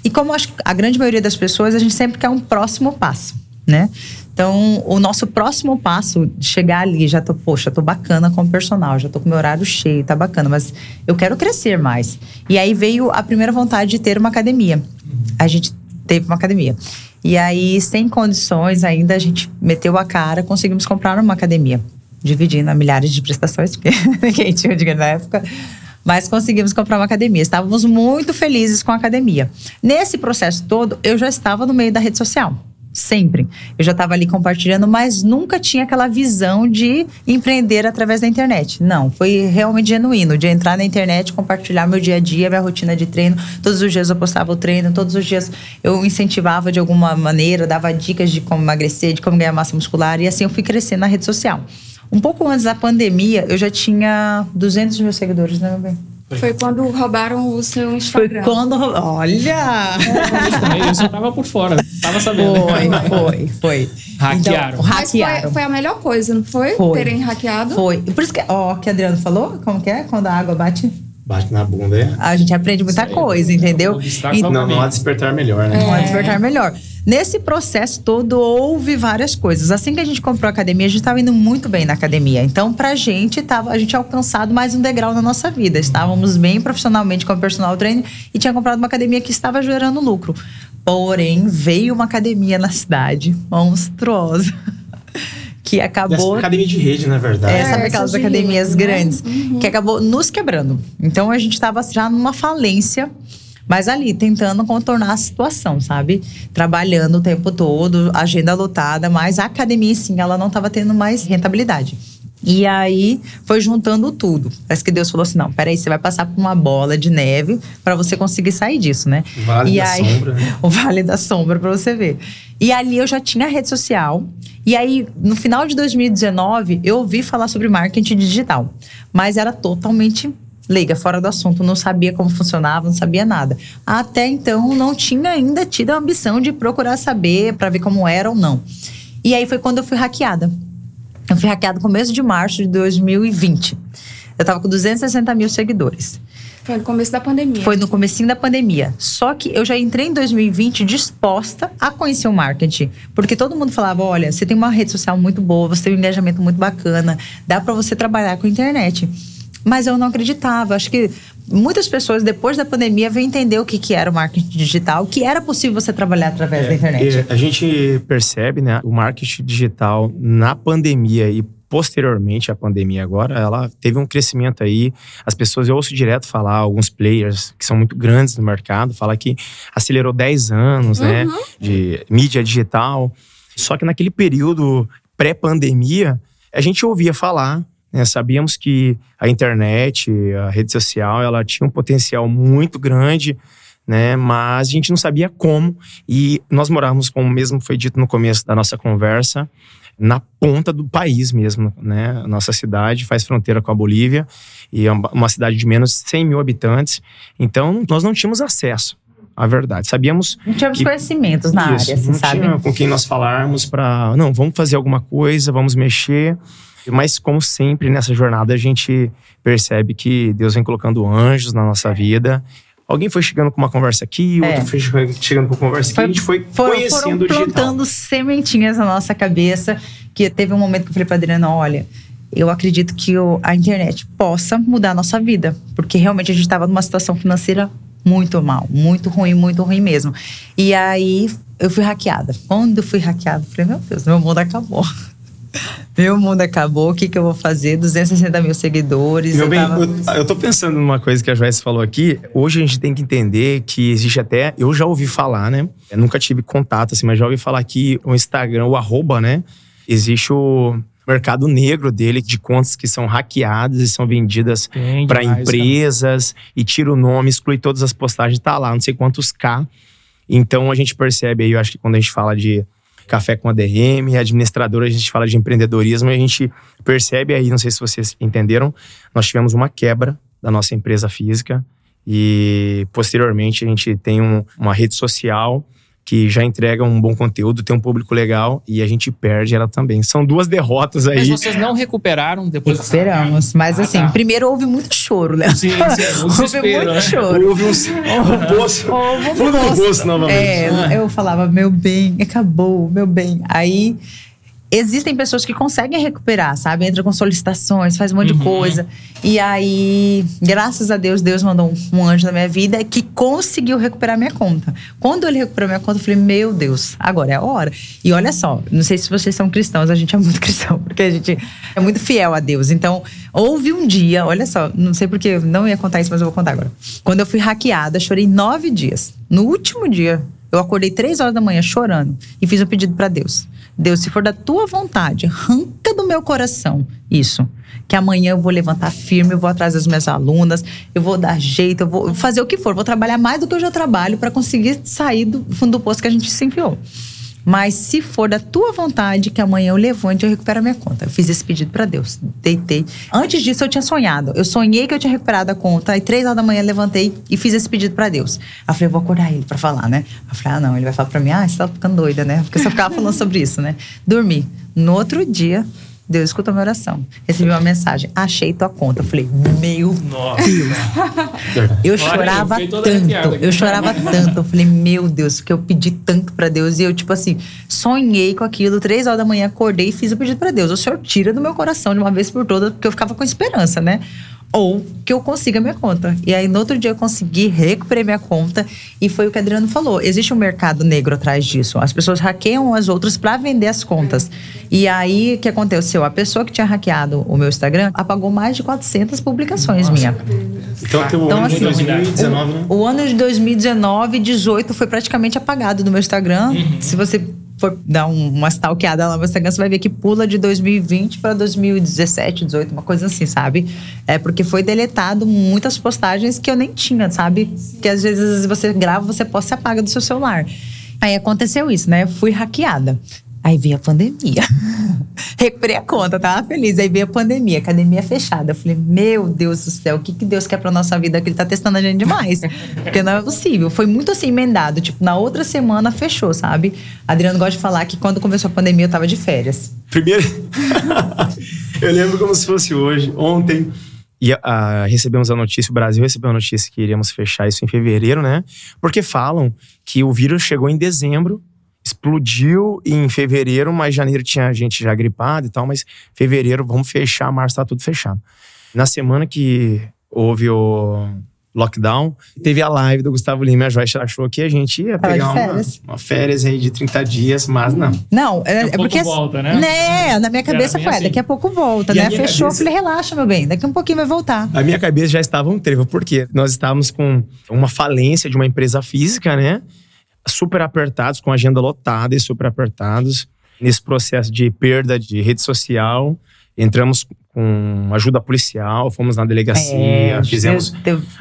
E como acho que a grande maioria das pessoas, a gente sempre quer um próximo passo, né? Então, o nosso próximo passo, chegar ali, já tô, poxa, tô bacana como personal, já tô com meu horário cheio, tá bacana, mas eu quero crescer mais. E aí veio a primeira vontade de ter uma academia. A gente teve uma academia. E aí, sem condições ainda, a gente meteu a cara, conseguimos comprar uma academia. Dividindo a milhares de prestações, porque <laughs> ninguém tinha dinheiro na época mas conseguimos comprar uma academia. Estávamos muito felizes com a academia. Nesse processo todo, eu já estava no meio da rede social sempre. Eu já estava ali compartilhando, mas nunca tinha aquela visão de empreender através da internet. Não, foi realmente genuíno, de entrar na internet, compartilhar meu dia a dia, minha rotina de treino. Todos os dias eu postava o treino, todos os dias eu incentivava de alguma maneira, dava dicas de como emagrecer, de como ganhar massa muscular, e assim eu fui crescendo na rede social. Um pouco antes da pandemia, eu já tinha 200 mil seguidores, né, meu bem? Foi quando roubaram o seu Instagram. Foi quando. Olha! Eu só tava por fora, tava sabendo. Foi, foi, foi. Hackearam. Então, hackearam. Mas foi, foi, a melhor coisa, não foi? Foi. Terem hackeado? Foi. Por isso que, ó, que Adriano falou, como que é? Quando a água bate. Bate na bunda, é? A gente aprende muita coisa, entendeu? E, não, não há despertar melhor, né? Não há despertar melhor. Nesse processo todo, houve várias coisas. Assim que a gente comprou a academia, a gente estava indo muito bem na academia. Então, pra gente, tava, a gente tinha alcançado mais um degrau na nossa vida. Estávamos bem profissionalmente como personal trainer e tinha comprado uma academia que estava gerando lucro. Porém, veio uma academia na cidade monstruosa. Que acabou. Essa academia de rede, na verdade. É, sabe aquelas academias rede, grandes? Né? Uhum. Que acabou nos quebrando. Então a gente estava já numa falência. Mas ali, tentando contornar a situação, sabe? Trabalhando o tempo todo, agenda lotada, mas a academia, sim, ela não estava tendo mais rentabilidade. E aí foi juntando tudo. Parece que Deus falou assim: não, peraí, você vai passar por uma bola de neve para você conseguir sair disso, né? Vale e da aí, sombra. Né? <laughs> O vale da sombra para você ver. E ali eu já tinha rede social. E aí, no final de 2019, eu ouvi falar sobre marketing digital. Mas era totalmente leiga, fora do assunto, não sabia como funcionava, não sabia nada. Até então, não tinha ainda tido a ambição de procurar saber para ver como era ou não. E aí foi quando eu fui hackeada. Eu fui hackeada no começo de março de 2020. Eu tava com 260 mil seguidores. Foi no começo da pandemia. Foi no comecinho da pandemia. Só que eu já entrei em 2020 disposta a conhecer o marketing. Porque todo mundo falava, olha, você tem uma rede social muito boa, você tem um engajamento muito bacana, dá para você trabalhar com a internet. Mas eu não acreditava. Acho que muitas pessoas, depois da pandemia, vêm entender o que, que era o marketing digital, que era possível você trabalhar através É, da internet. A gente percebe, né, o marketing digital na pandemia e posteriormente à pandemia agora, ela teve um crescimento aí. As pessoas, eu ouço direto falar, alguns players que são muito grandes no mercado, falar que acelerou 10 anos, né, de mídia digital. Só que naquele período pré-pandemia, a gente ouvia falar, né, sabíamos que a internet, a rede social, ela tinha um potencial muito grande, né? Mas a gente não sabia como. E nós morávamos, como mesmo foi dito no começo da nossa conversa, na ponta do país mesmo, né? A nossa cidade faz fronteira com a Bolívia e é uma cidade de menos de 100 mil habitantes. Então, nós não tínhamos acesso à verdade. Sabíamos Não tínhamos que- conhecimentos na isso, área, assim, não sabe? tinha com quem nós falarmos para, não, vamos fazer alguma coisa, vamos mexer. Mas como sempre nessa jornada a gente percebe que Deus vem colocando anjos na nossa vida Alguém foi chegando com uma conversa aqui, É. outro foi che- chegando com uma conversa aqui, a gente foi, foram conhecendo o digital. plantando sementinhas na nossa cabeça, que teve um momento que eu falei pra Adriana, olha, eu acredito que a internet possa mudar a nossa vida, porque realmente a gente estava numa situação financeira muito mal, muito ruim, muito ruim mesmo. E aí eu fui hackeada. Quando eu fui hackeada, falei, meu Deus, meu mundo acabou. Meu mundo acabou, o que, que eu vou fazer? 260 mil seguidores. Meu eu bem, tava- eu, eu tô pensando numa coisa que a Joyce falou aqui. Hoje a gente tem que entender que existe até. Eu já ouvi falar, né? Eu nunca tive contato, assim, mas já ouvi falar que o Instagram, o arroba, né? Existe o mercado negro dele, de contas que são hackeadas e são vendidas para cara. empresas e tira o nome, exclui todas as postagens, tá lá, não sei quantos K. Então a gente percebe aí, eu acho que quando a gente fala de café com ADM, administrador, a gente fala de empreendedorismo, e a gente percebe aí, não sei se vocês entenderam, nós tivemos uma quebra da nossa empresa física e posteriormente a gente tem um- uma rede social que já entrega um bom conteúdo, tem um público legal e a gente perde ela também. São duas derrotas aí. Mas vocês não recuperaram depois Recuperamos. Mas Ah, assim, tá. primeiro houve muito choro, né? Sim, sim, <laughs> houve muito né? choro. Houve um, um poço. Houve um poço novamente. É, eu falava, meu bem, acabou, meu bem. Aí existem pessoas que conseguem recuperar, sabe? Entra com solicitações, faz um monte Uhum. de coisa. E aí, graças a Deus, Deus mandou um, um anjo na minha vida que conseguiu recuperar minha conta. Quando ele recuperou minha conta, eu falei, meu Deus, agora é a hora. E olha só, não sei se vocês são cristãos, a gente é muito <laughs> cristão, porque a gente é muito fiel a Deus. Então, houve um dia, olha só, não sei porque eu não ia contar isso, mas eu vou contar agora. Quando eu fui hackeada, chorei nove dias. No último dia, eu acordei três horas da manhã chorando e fiz um pedido para Deus. Deus, se for da tua vontade, arranca do meu coração isso. Que amanhã eu vou levantar firme, eu vou atrás das minhas alunas, eu vou dar jeito, eu vou fazer o que for, vou trabalhar mais do que eu já trabalho para conseguir sair do fundo do poço que a gente se enfiou. Mas se for da tua vontade, que amanhã eu levante e eu recupero a minha conta. Eu fiz esse pedido para Deus. Deitei. Antes disso, eu tinha sonhado. Eu sonhei que eu tinha recuperado a conta. Aí, três horas da manhã, levantei e fiz esse pedido para Deus. Aí eu falei, eu vou acordar ele para falar, né? Eu falei, ah, não, ele vai falar para mim, ah, você tá ficando doida, né? Porque eu só ficava falando sobre isso, né? Dormi. No outro dia, Deus escutou minha oração. Recebi uma mensagem, achei tua conta. Eu falei, meu Nossa. eu Olha, chorava eu tanto, eu chorava tanto. Eu falei, meu Deus, que eu pedi tanto pra Deus. E eu, tipo assim, sonhei com aquilo. Três horas da manhã, acordei e fiz o pedido pra Deus. O Senhor tira do meu coração de uma vez por todas, porque eu ficava com esperança, né? Ou que eu consiga minha conta. E aí, no outro dia, eu consegui, recuperei minha conta. E foi o que o Adriano falou. Existe um mercado negro atrás disso. As pessoas hackeiam as outras pra vender as contas. E aí, o que aconteceu? A pessoa que tinha hackeado o meu Instagram apagou mais de 400 publicações minhas. Então tem o Então, ano de assim, 2019, né? O ano de 2019 e 18 foi praticamente apagado do meu Instagram. Se você for dar um- uma stalkeada lá no Instagram, você vai ver que pula de 2020 para 2017, 18, uma coisa assim, sabe? É porque foi deletado muitas postagens que eu nem tinha, sabe? Que às vezes você grava, você posta e apaga do seu celular. Aí aconteceu isso, né? Eu fui hackeada. Aí veio a pandemia. <laughs> Recuperei a conta, tava feliz. Aí veio a pandemia, academia fechada. Eu falei, meu Deus do céu, o que, que Deus quer pra nossa vida? Que ele tá testando a gente demais. <laughs> Porque não é possível. Foi muito assim, emendado. Tipo, na outra semana fechou, sabe? Adriano gosta de falar que quando começou a pandemia eu tava de férias. Primeiro, <laughs> eu lembro como se fosse hoje, ontem. E ah, recebemos a notícia, o Brasil recebeu a notícia que iríamos fechar isso em fevereiro, né? Porque falam que o vírus chegou em dezembro, explodiu em fevereiro, mas janeiro tinha gente já gripada e tal, mas fevereiro vamos fechar, março tá tudo fechado. Na semana que houve o lockdown, teve a live do Gustavo Lima, a Joyce achou que a gente ia pegar uma, férias. uma férias aí de 30 dias, mas não. Não, é, a é pouco porque. volta, né? Né, na minha cabeça foi, assim. daqui a pouco volta, E né? Fechou, cabeça- falei, relaxa, meu bem, daqui a um pouquinho vai voltar. A minha cabeça já estava um trevo, porque nós estávamos com uma falência de uma empresa física, né? Super apertados, com agenda lotada e super apertados. Nesse processo de perda de rede social, entramos com ajuda policial, fomos na delegacia, É, fizemos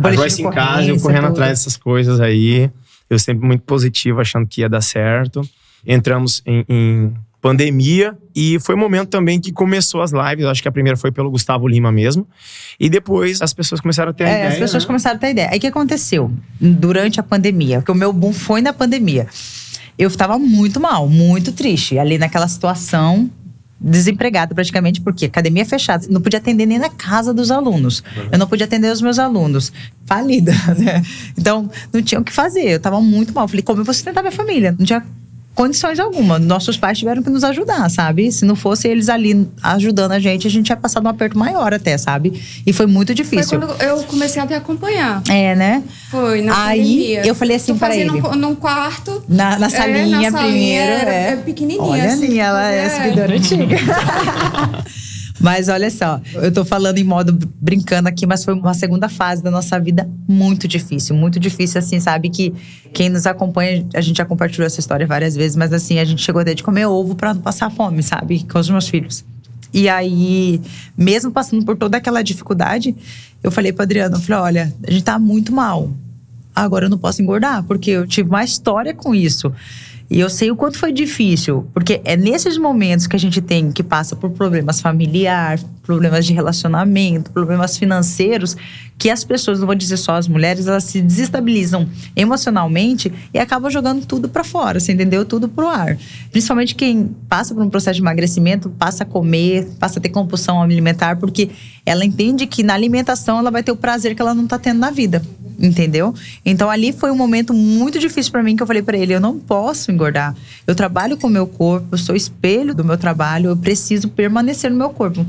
a Joyce em casa, eu correndo tudo. atrás dessas coisas aí. Eu sempre muito positivo, achando que ia dar certo. Entramos em, em pandemia e foi um momento também que começou as lives. Acho que a primeira foi pelo Gustavo Lima mesmo. E depois as pessoas começaram a ter a É, ideia. as pessoas né? começaram a ter ideia. Aí o que aconteceu? Durante a pandemia, porque o meu boom foi na pandemia. Eu estava muito mal, muito triste. Ali naquela situação desempregada praticamente, porque academia fechada, não podia atender nem na casa dos alunos. Eu não podia atender os meus alunos. Falida, <laughs> né? Então, não tinha o que fazer. Eu tava muito mal. Falei, como eu vou sustentar minha família? Não tinha condições alguma. Nossos pais tiveram que nos ajudar, sabe? Se não fosse eles ali ajudando a gente, a gente ia passar um aperto maior até, sabe? E foi muito difícil. Foi quando eu comecei a te acompanhar. É, né? Foi, na Aí pandemia. eu falei assim fazia ele. Num, num quarto. Na, na É, salinha na salinha, primeiro. era- é. é pequenininha, Olha assim, ali, ela é é. seguidora <laughs> antiga. <laughs> Mas olha só, eu tô falando em modo brincando aqui, mas foi uma segunda fase da nossa vida muito difícil, muito difícil, assim, sabe? Que quem nos acompanha, a gente já compartilhou essa história várias vezes, mas assim, a gente chegou até de comer ovo pra não passar fome, sabe? Com os meus filhos. E aí, mesmo passando por toda aquela dificuldade, eu falei pro Adriano, eu falei, olha, a gente tá muito mal. Agora eu não posso engordar, porque eu tive uma história com isso. E eu sei o quanto foi difícil, porque é nesses momentos que a gente tem que passa por problemas familiares, problemas de relacionamento, problemas financeiros, que as pessoas, não vou dizer só as mulheres, elas se desestabilizam emocionalmente e acabam jogando tudo pra fora, você entendeu? Tudo pro ar. Principalmente quem passa por um processo de emagrecimento, passa a comer, passa a ter compulsão alimentar, porque ela entende que na alimentação ela vai ter o prazer que ela não tá tendo na vida entendeu? Então ali foi um momento muito difícil para mim que eu falei para ele, eu não posso engordar. Eu trabalho com o meu corpo, eu sou espelho do meu trabalho, eu preciso permanecer no meu corpo.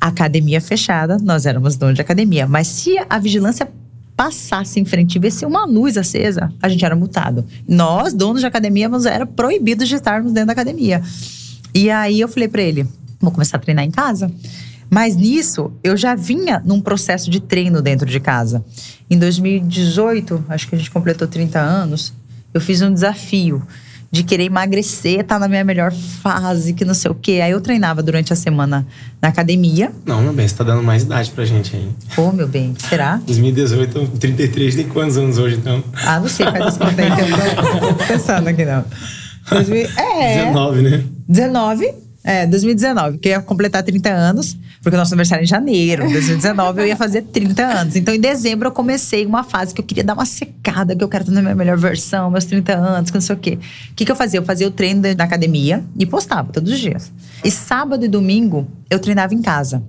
Academia fechada, nós éramos donos de academia, mas se a vigilância passasse em frente e visse uma luz acesa, a gente era multado. Nós, donos de academia, nós era proibidos de estarmos dentro da academia. E aí eu falei para ele, vou começar a treinar em casa. Mas nisso, eu já vinha num processo de treino dentro de casa. Em 2018, acho que a gente completou 30 anos, eu fiz um desafio de querer emagrecer, estar na minha melhor fase, que não sei o quê. Aí eu treinava durante a semana na academia. Não, meu bem, você tá dando mais idade pra gente aí. Ô, meu bem, será? 2018, eu 33, tem quantos anos hoje, então? Ah, não sei, faz as contas aí eu tô pensando aqui, não. 2000 é. 19, né? 19? É, 2019, que eu ia completar 30 anos, porque o nosso aniversário é em janeiro. Em 2019 eu ia fazer 30 anos. Então, em dezembro, eu comecei uma fase que eu queria dar uma secada, que eu quero estar na minha melhor versão, meus 30 anos, que não sei o quê. O que, que eu fazia? Eu fazia o treino da academia e postava todos os dias. E sábado e domingo, eu treinava em casa.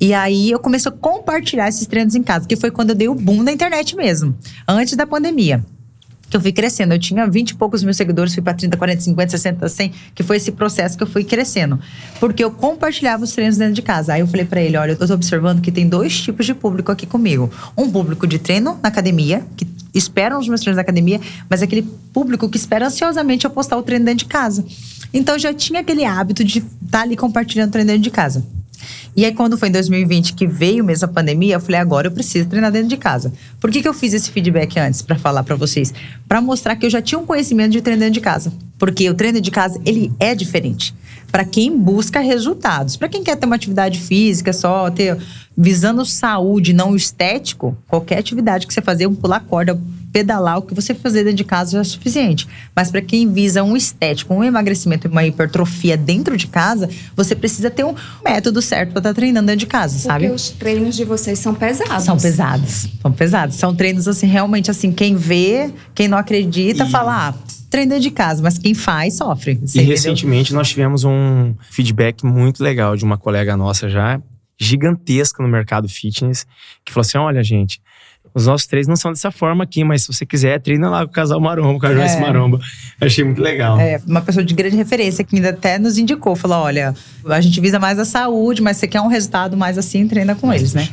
E aí eu comecei a compartilhar esses treinos em casa, que foi quando eu dei o boom da internet mesmo, antes da pandemia. Que eu fui crescendo. Eu tinha 20 e poucos mil seguidores, fui para 30, 40, 50, 60, 100, que foi esse processo que eu fui crescendo. Porque eu compartilhava os treinos dentro de casa. Aí eu falei para ele: olha, eu tô observando que tem dois tipos de público aqui comigo. Um público de treino na academia, que esperam os meus treinos na academia, mas aquele público que espera ansiosamente eu postar o treino dentro de casa. Então já tinha aquele hábito de estar ali compartilhando o treino dentro de casa. E aí, quando foi em 2020 que veio mesmo a pandemia, eu falei: agora eu preciso treinar dentro de casa. Por que, que eu fiz esse feedback antes para falar para vocês? Para mostrar que eu já tinha um conhecimento de treino dentro de casa. Porque o treino de casa, ele é diferente. Para quem busca resultados. Para quem quer ter uma atividade física, só ter visando saúde, não estético, qualquer atividade que você fazer, um pular corda, pedalar, o que você fazer dentro de casa já é suficiente. Mas para quem visa um estético, um emagrecimento e uma hipertrofia dentro de casa, você precisa ter um método certo para estar treinando dentro de casa, sabe? Porque os treinos de vocês são pesados. São pesados, são pesados. São treinos assim, realmente assim, quem vê, quem não acredita, fala, ah, treino dentro de casa, mas quem faz sofre. E entendeu? recentemente nós tivemos um feedback muito legal de uma colega nossa já, gigantesca no mercado fitness, que falou assim: olha, gente. Os nossos três não são dessa forma aqui, mas se você quiser, treina lá com o casal Maromba, com a Joyce É. Maromba. Achei muito legal. É, uma pessoa de grande referência que ainda até nos indicou, falou: olha, a gente visa mais a saúde, mas você quer um resultado mais assim, treina com eles, né?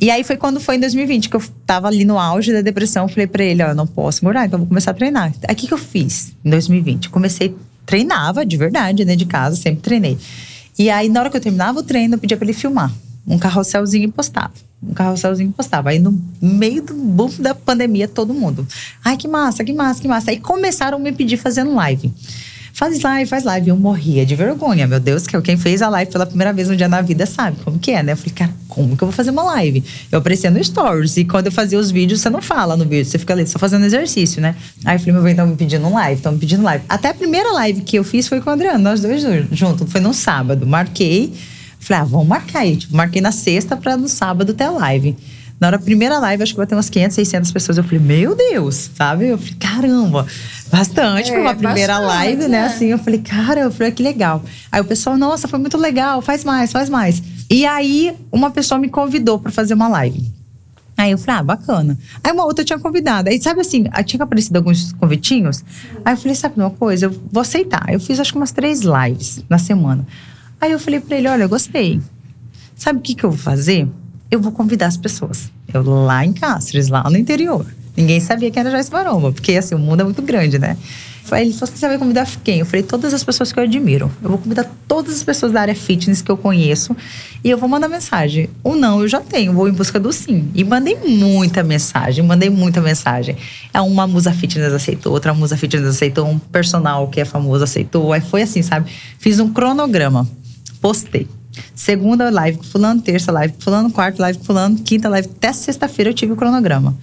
E aí foi quando foi em 2020 que eu tava ali no auge da depressão, falei pra ele, ó, eu não posso engordar, então vou começar a treinar. Aí o que, que eu fiz em 2020? Comecei, treinava de verdade, dentro de casa, sempre treinei. E aí, na hora que eu terminava o treino, eu pedia pra ele filmar. Um carrosselzinho e postava. Um carrosselzinho postava. Aí, no meio do boom da pandemia, todo mundo. Ai, que massa, que massa, que massa. Aí começaram a me pedir fazendo live. Faz live, faz live. Eu morria de vergonha, meu Deus, que quem fez a live pela primeira vez um dia na vida sabe como que é, né? Eu falei, cara, como que eu vou fazer uma live? Eu aparecia no Stories e quando eu fazia os vídeos, você não fala no vídeo, você fica ali só fazendo exercício, né? Aí eu falei, meu bem, estão me pedindo live, estão me pedindo live. Até a primeira live que eu fiz foi com o Adriano, nós dois juntos. Foi num sábado. Marquei, falei, ah, vamos marcar aí. Tipo, marquei na sexta pra no sábado ter a live. Na hora da primeira live, acho que vai ter umas 500, 600 pessoas. Eu falei, meu Deus, sabe? Eu falei, caramba. Bastante, É, foi uma primeira bastante, live, né? é. Assim, eu falei, cara, eu falei, que legal. Aí o pessoal, nossa, foi muito legal, faz mais, faz mais. E aí, uma pessoa me convidou pra fazer uma live. Aí eu falei, ah, bacana. Aí uma outra tinha convidado. Aí, sabe assim, aí tinha aparecido alguns convitinhos. Aí eu falei, sabe uma coisa? Eu vou aceitar. Eu fiz acho que umas três lives na semana. Aí eu falei pra ele, olha, eu gostei. Sabe o que, que eu vou fazer? Eu vou convidar as pessoas. Eu lá em Cáceres, lá no interior. Ninguém sabia quem era Joyce Maromba, porque assim, o mundo é muito grande, né? Aí ele falou você vai convidar quem? Eu falei, todas as pessoas que eu admiro. Eu vou convidar todas as pessoas da área fitness que eu conheço e eu vou mandar mensagem. O não eu já tenho, vou em busca do sim. E mandei muita mensagem, mandei muita mensagem. É uma musa fitness aceitou, outra musa fitness aceitou, um personal que é famoso aceitou. Aí foi assim, sabe? Fiz um cronograma, postei. Segunda live com fulano, terça live com fulano, quarta live com fulano, quinta live. Até sexta-feira eu tive o cronograma.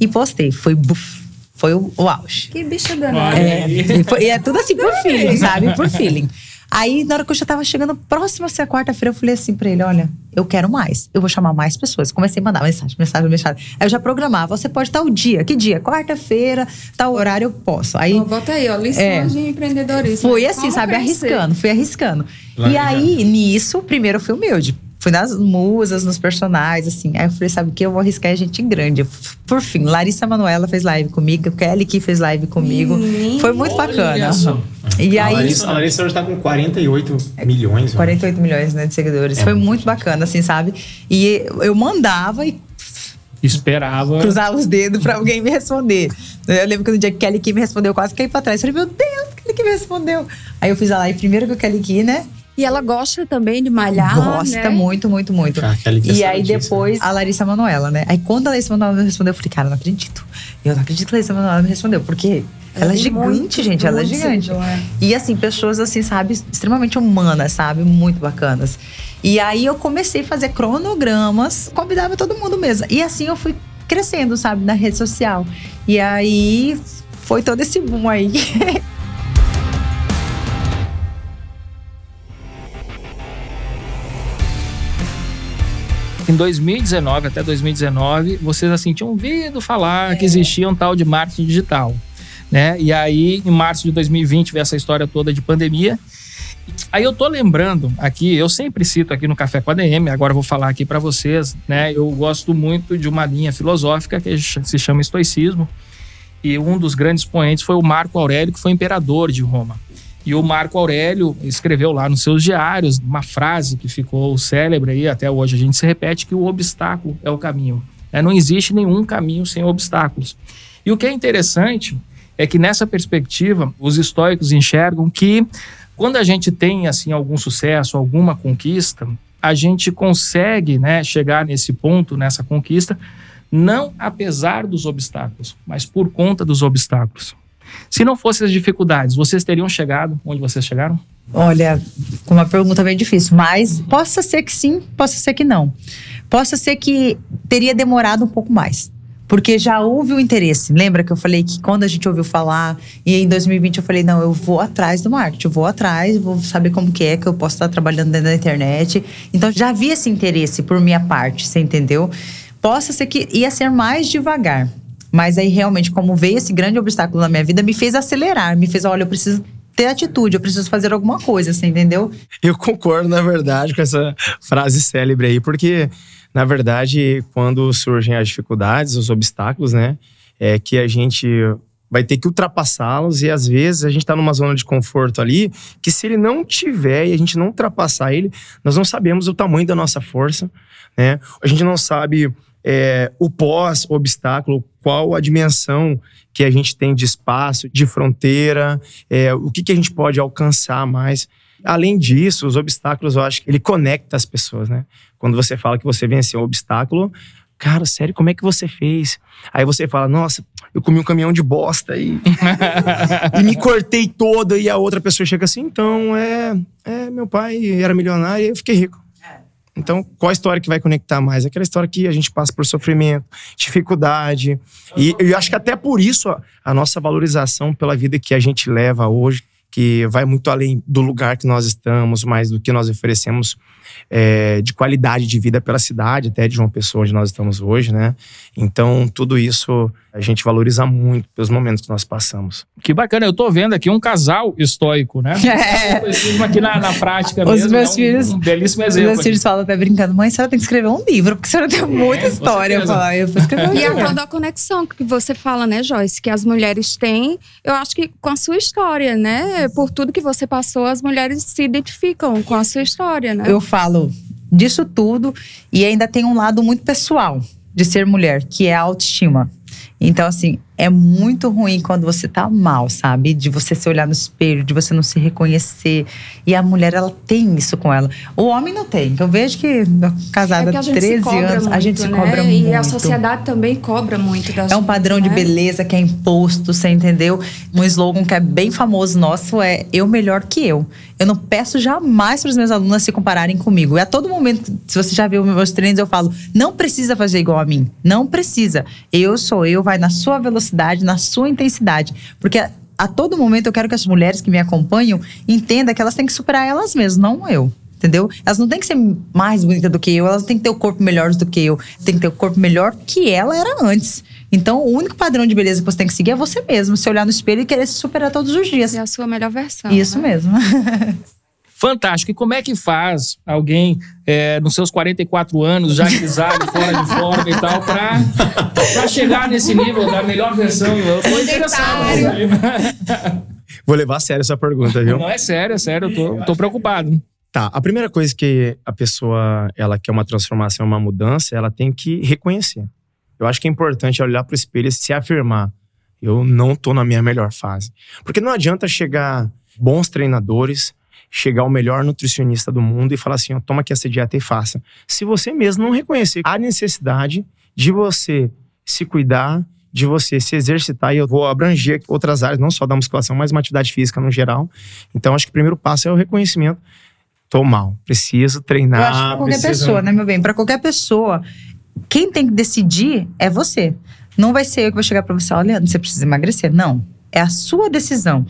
E postei. Foi buf, foi o, o auge. Que bicha danada. Olha É, e, foi- e é tudo assim por feeling, sabe? Por feeling. Aí, na hora que eu já tava chegando próxima a ser a quarta-feira, eu falei assim pra ele: olha, eu quero mais. Eu vou chamar mais pessoas. Comecei a mandar mensagem, mensagem, mensagem. Aí eu já programava, você pode estar o dia. Que dia? Quarta-feira, tal horário eu posso. Aí Ó, bota aí, ó, lições de empreendedorismo. foi assim, Como sabe? Arriscando, fui arriscando. Lá e já. aí, nisso, primeiro eu fui humilde. Fui nas musas, nos personagens, assim. Aí eu falei, sabe o que? Eu vou arriscar a gente grande. Por fim, Larissa Manoela fez live comigo, Kelly que fez live comigo. Menina. Foi muito bacana. Olha. E a, aí, Larissa, a Larissa hoje tá com 48 milhões. ó. 48 milhões né, de seguidores. Foi muito bacana, assim, sabe? E eu mandava e Esperava. cruzava os dedos pra alguém me responder. Eu lembro que no dia que Kelly Key me respondeu, eu quase caí pra trás. Eu falei, meu Deus, Kelly Key me respondeu. Aí eu fiz a live primeiro com a Kelly Key, né? E ela gosta também de malhar, Gosta né? muito, muito, muito. Ah, é e aí saudíssima. depois a Larissa Manoela, né? Aí quando a Larissa Manoela me respondeu, eu falei, cara, eu não acredito. Eu não acredito que a Larissa Manoela me respondeu, porque ela, é tem gigante, muito, gente, ela é muito gigante. é. E assim, pessoas assim, sabe, extremamente humanas, sabe? Muito bacanas. E aí eu comecei a fazer cronogramas, convidava todo mundo mesmo. E assim eu fui crescendo, sabe, na rede social. E aí foi todo esse boom aí. <laughs> Em 2019 até 2019, vocês assim tinham ouvido falar que existia um tal de marketing digital, né? E aí, em março de 2020, veio essa história toda de pandemia. Aí eu tô lembrando aqui, eu sempre cito aqui no Café com a DM, agora vou falar aqui para vocês, né? Eu gosto muito de uma linha filosófica que se chama estoicismo. E um dos grandes expoentes foi o Marco Aurélio, que foi imperador de Roma. E o Marco Aurélio escreveu lá nos seus diários uma frase que ficou célebre aí, até hoje a gente se repete, que o obstáculo é o caminho. É, não existe nenhum caminho sem obstáculos. E o que é interessante é que nessa perspectiva, os estoicos enxergam que quando a gente tem assim algum sucesso, alguma conquista, a gente consegue né, chegar nesse ponto, nessa conquista, não apesar dos obstáculos, mas por conta dos obstáculos. Se não fossem as dificuldades, vocês teriam chegado onde vocês chegaram? Olha, uma pergunta bem difícil, mas possa ser que sim, possa ser que não. Possa ser que teria demorado um pouco mais. Porque já houve o interesse. Lembra que eu falei que quando a gente ouviu falar, e em 2020 eu falei, não, eu vou atrás do marketing, eu vou atrás, vou saber como que é, que eu posso estar trabalhando dentro da internet. Então já havia esse interesse por minha parte, você entendeu? Possa ser que ia ser mais devagar. Mas aí realmente, como veio esse grande obstáculo na minha vida, me fez acelerar, me fez, olha, eu preciso ter atitude, eu preciso fazer alguma coisa, você entendeu? Eu concordo, na verdade, com essa frase célebre aí, porque, na verdade, quando surgem as dificuldades, os obstáculos, né, é que a gente vai ter que ultrapassá-los e às vezes a gente está numa zona de conforto ali que se ele não tiver e a gente não ultrapassar ele, nós não sabemos o tamanho da nossa força, né? A gente não sabe é, o pós-obstáculo, qual a dimensão que a gente tem de espaço, de fronteira, é, o que, que a gente pode alcançar mais. Além disso, os obstáculos, eu acho que ele conecta as pessoas, né? Quando você fala que você venceu um obstáculo, cara, sério, como é que você fez? Aí você fala, nossa, eu comi um caminhão de bosta e, e me cortei toda. E a outra pessoa chega assim, então, é, é meu pai era milionário e eu fiquei rico. Então, qual a história que vai conectar mais? Aquela história que a gente passa por sofrimento, dificuldade. E eu acho que até por isso a, a nossa valorização pela vida que a gente leva hoje, que vai muito além do lugar que nós estamos, mas do que nós oferecemos é, de qualidade de vida pela cidade, até de João Pessoa, onde nós estamos hoje, né? Então, tudo isso a gente valoriza muito pelos momentos que nós passamos. Que bacana, eu tô vendo aqui um casal estoico, né? <laughs> É. aqui na, na prática Os mesmo, meus é um, filhos, um belíssimo exemplo. Os meus filhos falam até brincando, mãe, a senhora tem que escrever um livro, porque a senhora tem muita É, história. Eu falo, "Ah, eu vou escrever um E a livro. tal da conexão que você fala, né, Joyce? Que as mulheres têm, eu acho que com a sua história, né? Por tudo que você passou, as mulheres se identificam com a sua história, né? Eu falo disso tudo e ainda tem um lado muito pessoal de ser mulher, que é a autoestima. Então, assim, é muito ruim quando você tá mal, sabe? De você se olhar no espelho, de você não se reconhecer. E a mulher, ela tem isso com ela. O homem não tem. Eu vejo que É casada há a gente 13 se cobra anos, muito, a gente se né? cobra E muito. a sociedade também cobra muito da É um padrão de né? beleza que é imposto, você entendeu? Um slogan que é bem famoso nosso é eu melhor que eu. Eu não peço jamais para os meus alunos se compararem comigo. E a todo momento, se você já viu meus treinos, eu falo: não precisa fazer igual a mim. Não precisa. Eu sou eu, vai na sua velocidade, na sua intensidade. Porque a todo momento eu quero que as mulheres que me acompanham entendam que elas têm que superar elas mesmas, não eu. Entendeu? Elas não têm que ser mais bonitas do que eu, elas têm que ter o corpo melhor do que eu, tem que ter o corpo melhor que ela era antes. Então, o único padrão de beleza que você tem que seguir é você mesmo, se olhar no espelho e querer se superar todos os dias. É a sua melhor versão. Isso né? mesmo. <laughs> Fantástico. E como é que faz alguém é, nos seus 44 anos, já grisalho, <laughs> fora de forma e tal, pra, pra chegar nesse nível da melhor versão? Eu tô interessado. Vou levar a sério essa pergunta, viu? Não é sério, é sério. Eu tô, tô preocupado. Tá, a primeira coisa que a pessoa, ela quer uma transformação, uma mudança, ela tem que reconhecer. Eu acho que é importante olhar pro espelho e se afirmar. Eu não tô na minha melhor fase. Porque não adianta chegar bons treinadores, chegar o melhor nutricionista do mundo e falar assim, ó, toma aqui essa dieta e faça. Se você mesmo não reconhecer a necessidade de você se cuidar, de você se exercitar, e eu vou abranger outras áreas, não só da musculação, mas uma atividade física no geral. Então, acho que o primeiro passo é o reconhecimento. Tô mal, preciso treinar. Eu acho que pra qualquer preciso- pessoa, né, meu bem? Pra qualquer pessoa, quem tem que decidir é você. Não vai ser eu que vou chegar pra você, olha, você precisa emagrecer. Não. É a sua decisão.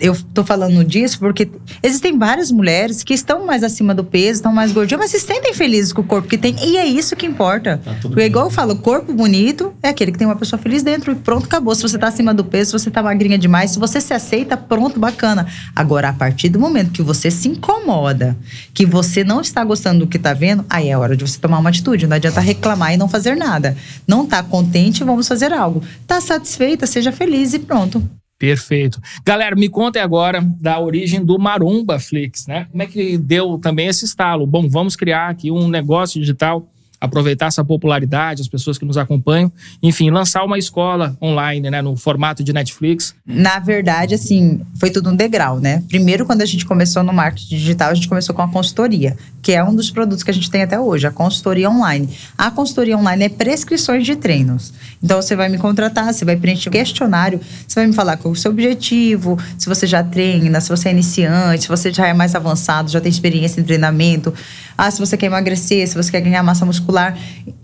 Eu tô falando disso porque existem várias mulheres que estão mais acima do peso, estão mais gordinhas, mas se sentem felizes com o corpo que tem. E é isso que importa. Porque, igual eu falo, corpo bonito é aquele que tem uma pessoa feliz dentro. E pronto, acabou. Se você tá acima do peso, se você tá magrinha demais, se você se aceita, pronto, bacana. Agora, a partir do momento que você se incomoda, que você não está gostando do que tá vendo, aí é hora de você tomar uma atitude. Não adianta reclamar e não fazer nada. Não tá contente, vamos fazer algo. Tá satisfeita, seja feliz e pronto. Perfeito. Galera, me contem agora da origem do Maromba Flix, né? Como é que deu também esse estalo? Bom, vamos criar aqui um negócio digital, aproveitar essa popularidade, as pessoas que nos acompanham, enfim, lançar uma escola online, né, no formato de Netflix. Na verdade, assim, foi tudo um degrau, né? Primeiro, quando a gente começou no marketing digital, a gente começou com a consultoria, que é um dos produtos que a gente tem até hoje, a consultoria online. A consultoria online é prescrições de treinos. Então, você vai me contratar, você vai preencher um questionário, você vai me falar qual é o seu objetivo, se você já treina, se você é iniciante, se você já é mais avançado, já tem experiência em treinamento, ah, se você quer emagrecer, se você quer ganhar massa muscular.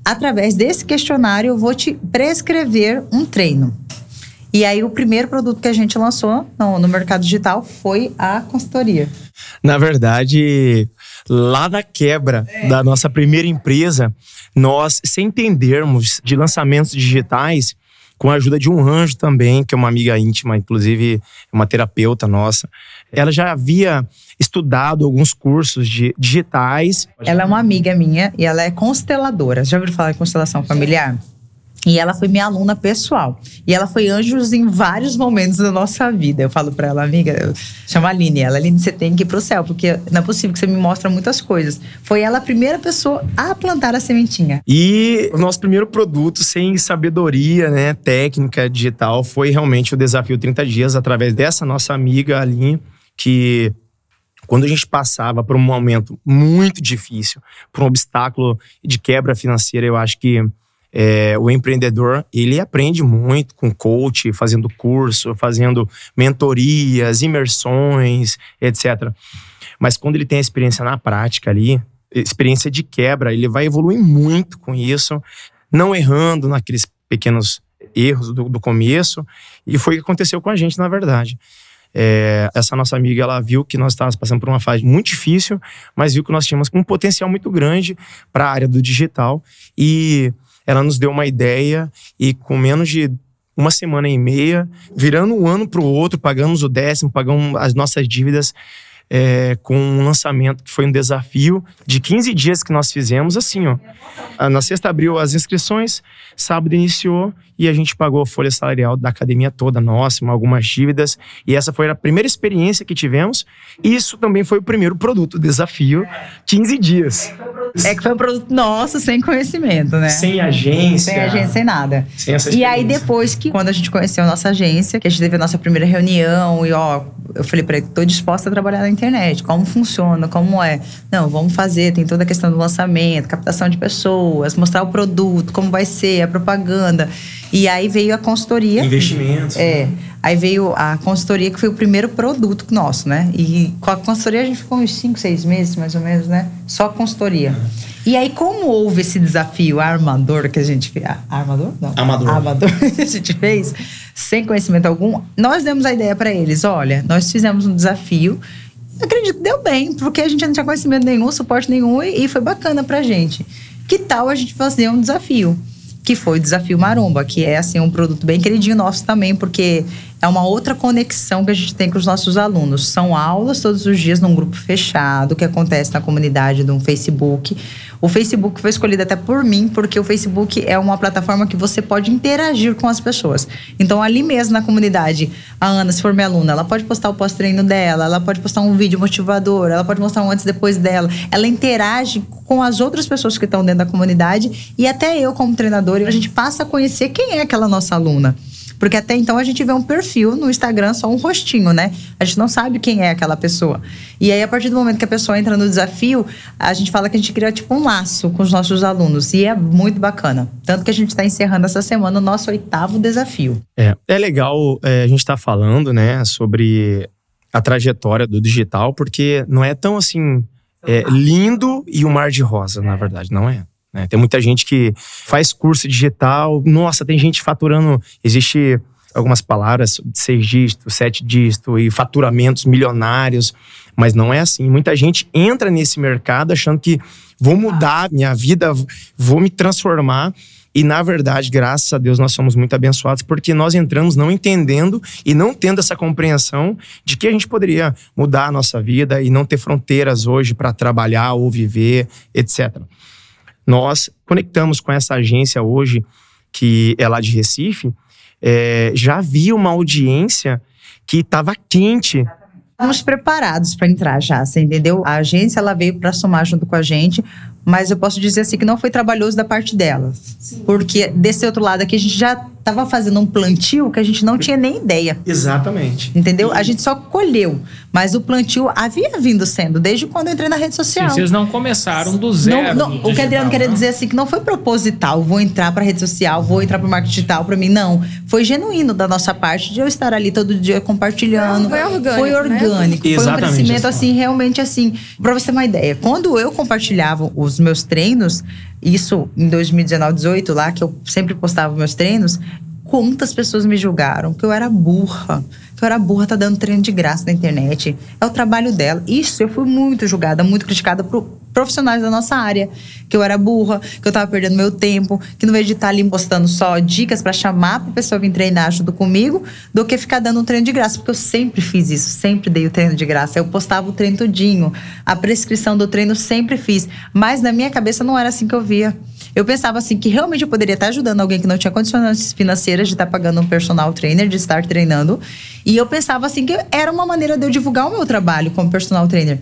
Através desse questionário, eu vou te prescrever um treino. E aí, o primeiro produto que a gente lançou no, no mercado digital foi a consultoria. Na verdade, lá na quebra da nossa primeira empresa, nós, sem entendermos de lançamentos digitais, com a ajuda de um anjo também, que é uma amiga íntima, inclusive uma terapeuta nossa, ela já havia estudado alguns cursos de digitais. Ela é uma amiga minha e ela é consteladora. Já ouviram falar em constelação familiar? E ela foi minha aluna pessoal. E ela foi anjos em vários momentos da nossa vida. Eu falo pra ela, amiga, eu chamo a Aline. Ela, Aline, você tem que ir pro céu, porque não é possível que você me mostre muitas coisas. Foi ela a primeira pessoa a plantar a sementinha. E o nosso primeiro produto, sem sabedoria, né, técnica digital, foi realmente o Desafio 30 Dias, através dessa nossa amiga Aline, que quando a gente passava por um momento muito difícil, por um obstáculo de quebra financeira, eu acho que é, o empreendedor, ele aprende muito com coach, fazendo curso, fazendo mentorias, imersões, etc. Mas quando ele tem a experiência na prática ali, experiência de quebra, ele vai evoluir muito com isso, não errando naqueles pequenos erros do, do começo. E foi o que aconteceu com a gente, na verdade. É, essa nossa amiga, ela viu que nós estávamos passando por uma fase muito difícil, mas viu que nós tínhamos um potencial muito grande para a área do digital e ela nos deu uma ideia e com menos de uma semana e meia, virando um ano para o outro, pagamos o décimo, pagamos as nossas dívidas, é, com um lançamento que foi um desafio de 15 dias que nós fizemos, assim, ó. Na sexta abriu as inscrições, sábado iniciou e a gente pagou a folha salarial da academia toda nossa, algumas dívidas. E essa foi a primeira experiência que tivemos. Isso também foi o primeiro produto, desafio, 15 dias. É que foi um produto nosso, sem conhecimento, né? Sem agência. Sem agência, sem nada. Sem essa e aí, depois que, quando a gente conheceu a nossa agência, que a gente teve a nossa primeira reunião, e ó, eu falei pra ele, tô disposta a trabalhar na internet, como funciona, como é. Não, vamos fazer, tem toda a questão do lançamento, captação de pessoas, mostrar o produto, como vai ser, a propaganda. E aí veio a consultoria. Investimentos. É. Aí veio a consultoria, que foi o primeiro produto nosso, né? E com a consultoria a gente ficou uns 5, 6 meses, mais ou menos, né? Só consultoria. E aí, como houve esse desafio armador que a gente fez. Armador? Não. Amador. Amador <laughs> que a gente fez, sem conhecimento algum, nós demos a ideia para eles: olha, nós fizemos um desafio. Acredito que deu bem, porque a gente não tinha conhecimento nenhum, suporte nenhum, e, e foi bacana pra gente. Que tal a gente fazer um desafio? Que foi o Desafio Maromba, que é assim um produto bem queridinho nosso também, porque é uma outra conexão que a gente tem com os nossos alunos. São aulas todos os dias num grupo fechado que acontece na comunidade do Facebook. O Facebook foi escolhido até por mim, porque o Facebook é uma plataforma que você pode interagir com as pessoas. Então, ali mesmo na comunidade, a Ana, se for minha aluna, ela pode postar o pós-treino dela, ela pode postar um vídeo motivador, ela pode mostrar um antes e depois dela. Ela interage com as outras pessoas que estão dentro da comunidade e até eu, como treinador, a gente passa a conhecer quem é aquela nossa aluna. Porque até então a gente vê um perfil no Instagram, só um rostinho, né? A gente não sabe quem é aquela pessoa. E aí, a partir do momento que a pessoa entra no desafio, a gente fala que a gente cria tipo um laço com os nossos alunos. E é muito bacana. Tanto que a gente está encerrando essa semana o nosso oitavo desafio. É, é legal é, a gente estar tá falando, né, sobre a trajetória do digital, porque não é tão assim é, lindo e um mar de rosa, na verdade, não é. Né? Tem muita gente que faz curso digital. Nossa, tem gente faturando. Existe algumas palavras de seis dígitos, sete dígitos e faturamentos milionários, mas não é assim. Muita gente entra nesse mercado achando que vou mudar minha vida, vou me transformar. E na verdade, graças a Deus, nós somos muito abençoados porque nós entramos não entendendo e não tendo essa compreensão de que a gente poderia mudar a nossa vida e não ter fronteiras hoje para trabalhar ou viver, etc. Nós conectamos com essa agência hoje, que é lá de Recife, é, já havia uma audiência que estava quente. Estamos preparados para entrar já, você entendeu? A agência ela veio para somar junto com a gente, mas eu posso dizer assim que não foi trabalhoso da parte delas. Sim. Porque desse outro lado aqui a gente já estava fazendo um plantio que a gente não tinha nem ideia. Exatamente. Entendeu? A gente só colheu, mas o plantio havia vindo sendo desde quando eu entrei na rede social. Sim, vocês não começaram do zero. Não, não, do o que Adriano queria não? dizer assim que não foi proposital, vou entrar para rede social, vou entrar para marketing digital para mim, não. Foi genuíno da nossa parte de eu estar ali todo dia compartilhando. Foi orgânico, Foi né? orgânico. Foi um crescimento Escola. assim, realmente assim. Para você ter uma ideia, quando eu compartilhava os meus treinos, isso em 2019, 18 lá que eu sempre postava meus treinos, quantas pessoas me julgaram que eu era burra. Era burra, tá dando treino de graça na internet. É o trabalho dela. Isso eu fui muito julgada, muito criticada por profissionais da nossa área. Que eu era burra, que eu tava perdendo meu tempo, que no vez de estar ali postando só dicas para chamar pra pessoa vir treinar junto comigo, do que ficar dando um treino de graça. Porque eu sempre fiz isso, sempre dei o treino de graça. Eu postava o treino tudinho. A prescrição do treino sempre fiz. Mas na minha cabeça não era assim que eu via. Eu pensava assim que realmente eu poderia estar ajudando alguém que não tinha condições financeiras de estar pagando um personal trainer, de estar treinando. E eu pensava assim que era uma maneira de eu divulgar o meu trabalho como personal trainer.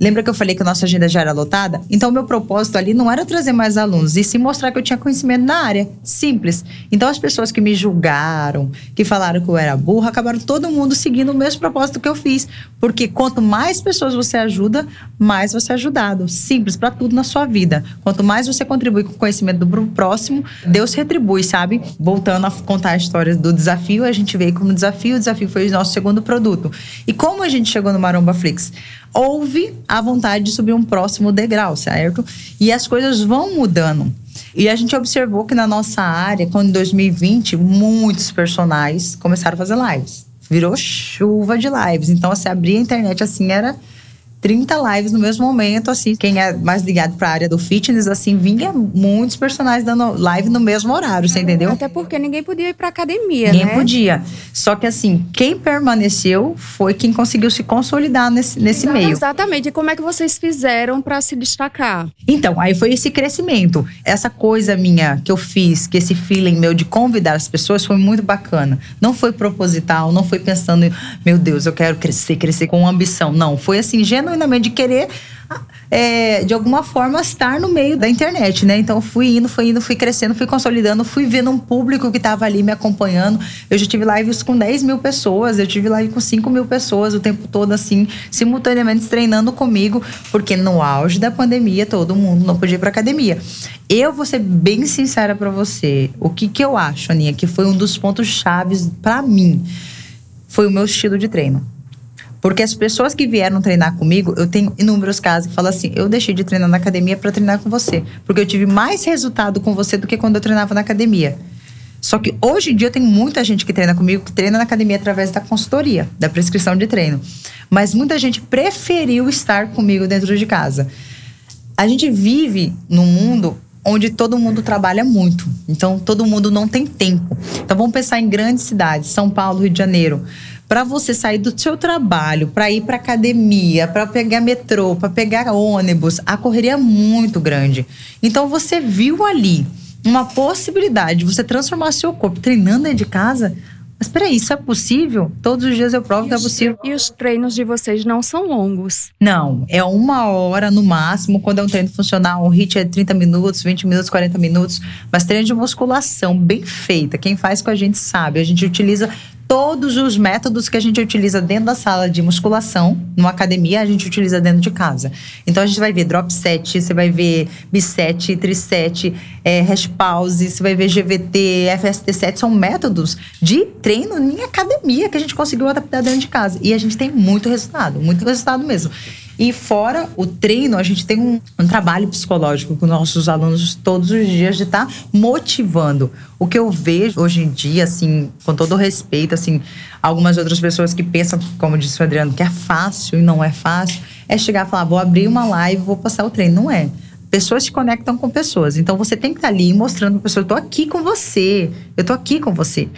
Lembra que eu falei que a nossa agenda já era lotada? Então, o meu propósito ali não era trazer mais alunos, e sim mostrar que eu tinha conhecimento na área. Simples. Então, as pessoas que me julgaram, que falaram que eu era burra, acabaram todo mundo seguindo o mesmo propósito que eu fiz. Porque quanto mais pessoas você ajuda, mais você é ajudado. Simples, para tudo na sua vida. Quanto mais você contribui com o conhecimento do próximo, Deus retribui, sabe? Voltando a contar a história do desafio, a gente veio como desafio, o desafio foi o nosso segundo produto. E como a gente chegou no Maromba Flix? Houve a vontade de subir um próximo degrau, certo? E as coisas vão mudando. E a gente observou que na nossa área, quando em 2020, muitos personagens começaram a fazer lives. virou chuva de lives. Então, você abria a internet assim, era 30 lives no mesmo momento, assim. Quem é mais ligado para a área do fitness, assim, vinha muitos personagens dando live no mesmo horário, você entendeu? Até porque ninguém podia ir para academia, Ninguém né? podia. Só que, assim, quem permaneceu foi quem conseguiu se consolidar nesse, nesse meio. Exatamente. E como é que vocês fizeram para se destacar? Então, aí foi esse crescimento. Essa coisa minha que eu fiz, que esse feeling meu de convidar as pessoas foi muito bacana. Não foi proposital, não foi pensando, meu Deus, eu quero crescer, crescer com ambição. Não, foi assim, genuinamente de querer, é, de alguma forma, estar no meio da internet, né? Então, fui indo, fui indo, fui crescendo, fui consolidando, fui vendo um público que estava ali me acompanhando. Eu já tive lives com 10 mil pessoas, eu tive live com 5 mil pessoas o tempo todo, assim, simultaneamente treinando comigo, porque no auge da pandemia, todo mundo não podia ir pra academia. Eu vou ser bem sincera para você. O que, que eu acho, Aninha, que foi um dos pontos chaves para mim, foi o meu estilo de treino. Porque as pessoas que vieram treinar comigo, eu tenho inúmeros casos que falam assim: eu deixei de treinar na academia para treinar com você. Porque eu tive mais resultado com você do que quando eu treinava na academia. Só que hoje em dia tem muita gente que treina comigo, que treina na academia através da consultoria, da prescrição de treino. Mas muita gente preferiu estar comigo dentro de casa. A gente vive num mundo onde todo mundo trabalha muito. Então, todo mundo não tem tempo. Então, vamos pensar em grandes cidades, São Paulo, Rio de Janeiro. Para você sair do seu trabalho, para ir para academia, para pegar metrô, para pegar ônibus, a correria é muito grande. Então, você viu ali uma possibilidade de você transformar seu corpo treinando dentro de casa. Mas peraí, isso é possível? Todos os dias eu provo que é possível. E os treinos de vocês não são longos. Não, é uma hora no máximo, quando é um treino funcional, um hit é 30 minutos, 20 minutos, 40 minutos, mas treino de musculação bem feita, quem faz com a gente sabe, a gente utiliza todos os métodos que a gente utiliza dentro da sala de musculação, numa academia, a gente utiliza dentro de casa. Então a gente vai ver drop set, você vai ver biset, triset, é, hash pause, você vai ver GVT, FST7, são métodos de treino em academia que a gente conseguiu adaptar dentro de casa. E a gente tem muito resultado, muito resultado mesmo. E fora o treino, a gente tem um, um, trabalho psicológico com nossos alunos todos os dias de estar tá motivando. O que eu vejo hoje em dia, assim, com todo respeito, assim, algumas outras pessoas que pensam, como disse o Adriano, que é fácil e não é fácil, é chegar e falar, vou abrir uma live, vou passar o treino. Não é. Pessoas se conectam com pessoas. Então você tem que estar tá ali mostrando para a pessoa, eu tô aqui com você. Eu tô aqui com você.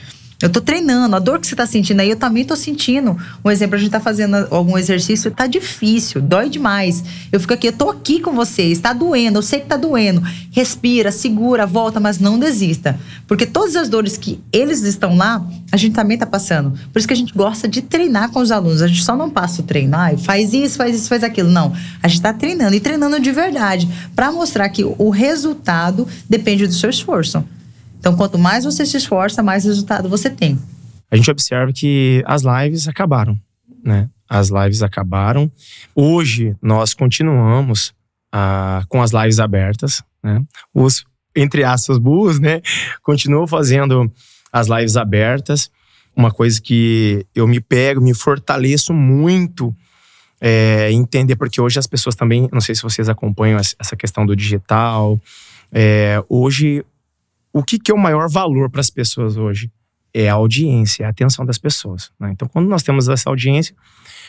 Eu tô treinando, a dor que você tá sentindo aí, eu também tô sentindo. Um exemplo, a gente tá fazendo algum exercício, tá difícil, dói demais. Eu fico aqui, eu tô aqui com você, está doendo, eu sei que tá doendo. Respira, segura, volta, mas não desista. Porque todas as dores que eles estão lá, a gente também tá passando. Por isso que a gente gosta de treinar com os alunos. A gente só não passa o treino, ah, faz isso, faz isso, faz aquilo. Não. A gente tá treinando e treinando de verdade, para mostrar que o resultado depende do seu esforço. Então, quanto mais você se esforça, mais resultado você tem. A gente observa que as lives acabaram, né? As lives acabaram. Hoje, nós continuamos ah, com as lives abertas, né? Os, entre aspas, burros, né? Continuam fazendo as lives abertas. Uma coisa que eu me pego, me fortaleço muito é, entender, porque hoje as pessoas também, não sei se vocês acompanham essa questão do digital. É, hoje o que, que é o maior valor para as pessoas hoje? É a audiência, é a atenção das pessoas. Né? Então, quando nós temos essa audiência,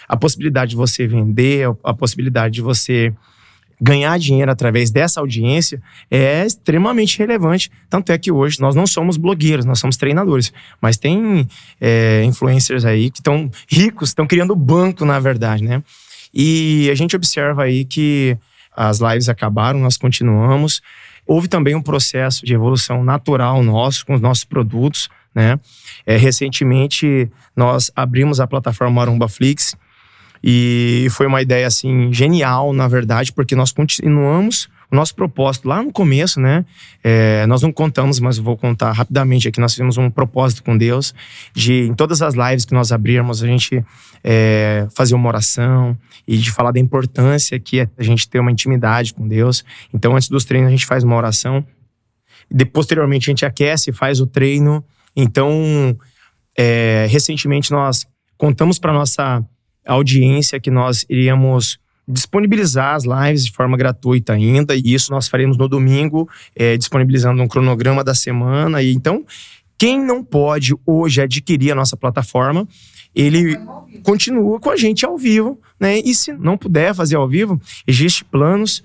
a possibilidade de você vender, a possibilidade de você ganhar dinheiro através dessa audiência é extremamente relevante. Tanto é que hoje nós não somos blogueiros, nós somos treinadores. Mas tem é, influencers aí que estão ricos, estão criando banco, na verdade, né? E a gente observa aí que as lives acabaram, nós continuamos. Houve também um processo de evolução natural nosso com os nossos produtos, né? É, recentemente nós abrimos a plataforma Marumba Flix e foi uma ideia assim genial, na verdade, porque nós continuamos o nosso propósito lá no começo, né? É, nós não contamos, mas vou contar rapidamente aqui. Nós fizemos um propósito com Deus de, em todas as lives que nós abrirmos, a gente é, fazer uma oração e de falar da importância que é a gente ter uma intimidade com Deus. Então, antes dos treinos, a gente faz uma oração. E posteriormente, a gente aquece, faz o treino. Então, é, recentemente, nós contamos para nossa audiência que nós iríamos disponibilizar as lives de forma gratuita ainda, e isso nós faremos no domingo, é, disponibilizando um cronograma da semana. E então, quem não pode hoje adquirir a nossa plataforma, ele continua com a gente ao vivo, né? E se não puder fazer ao vivo, existem planos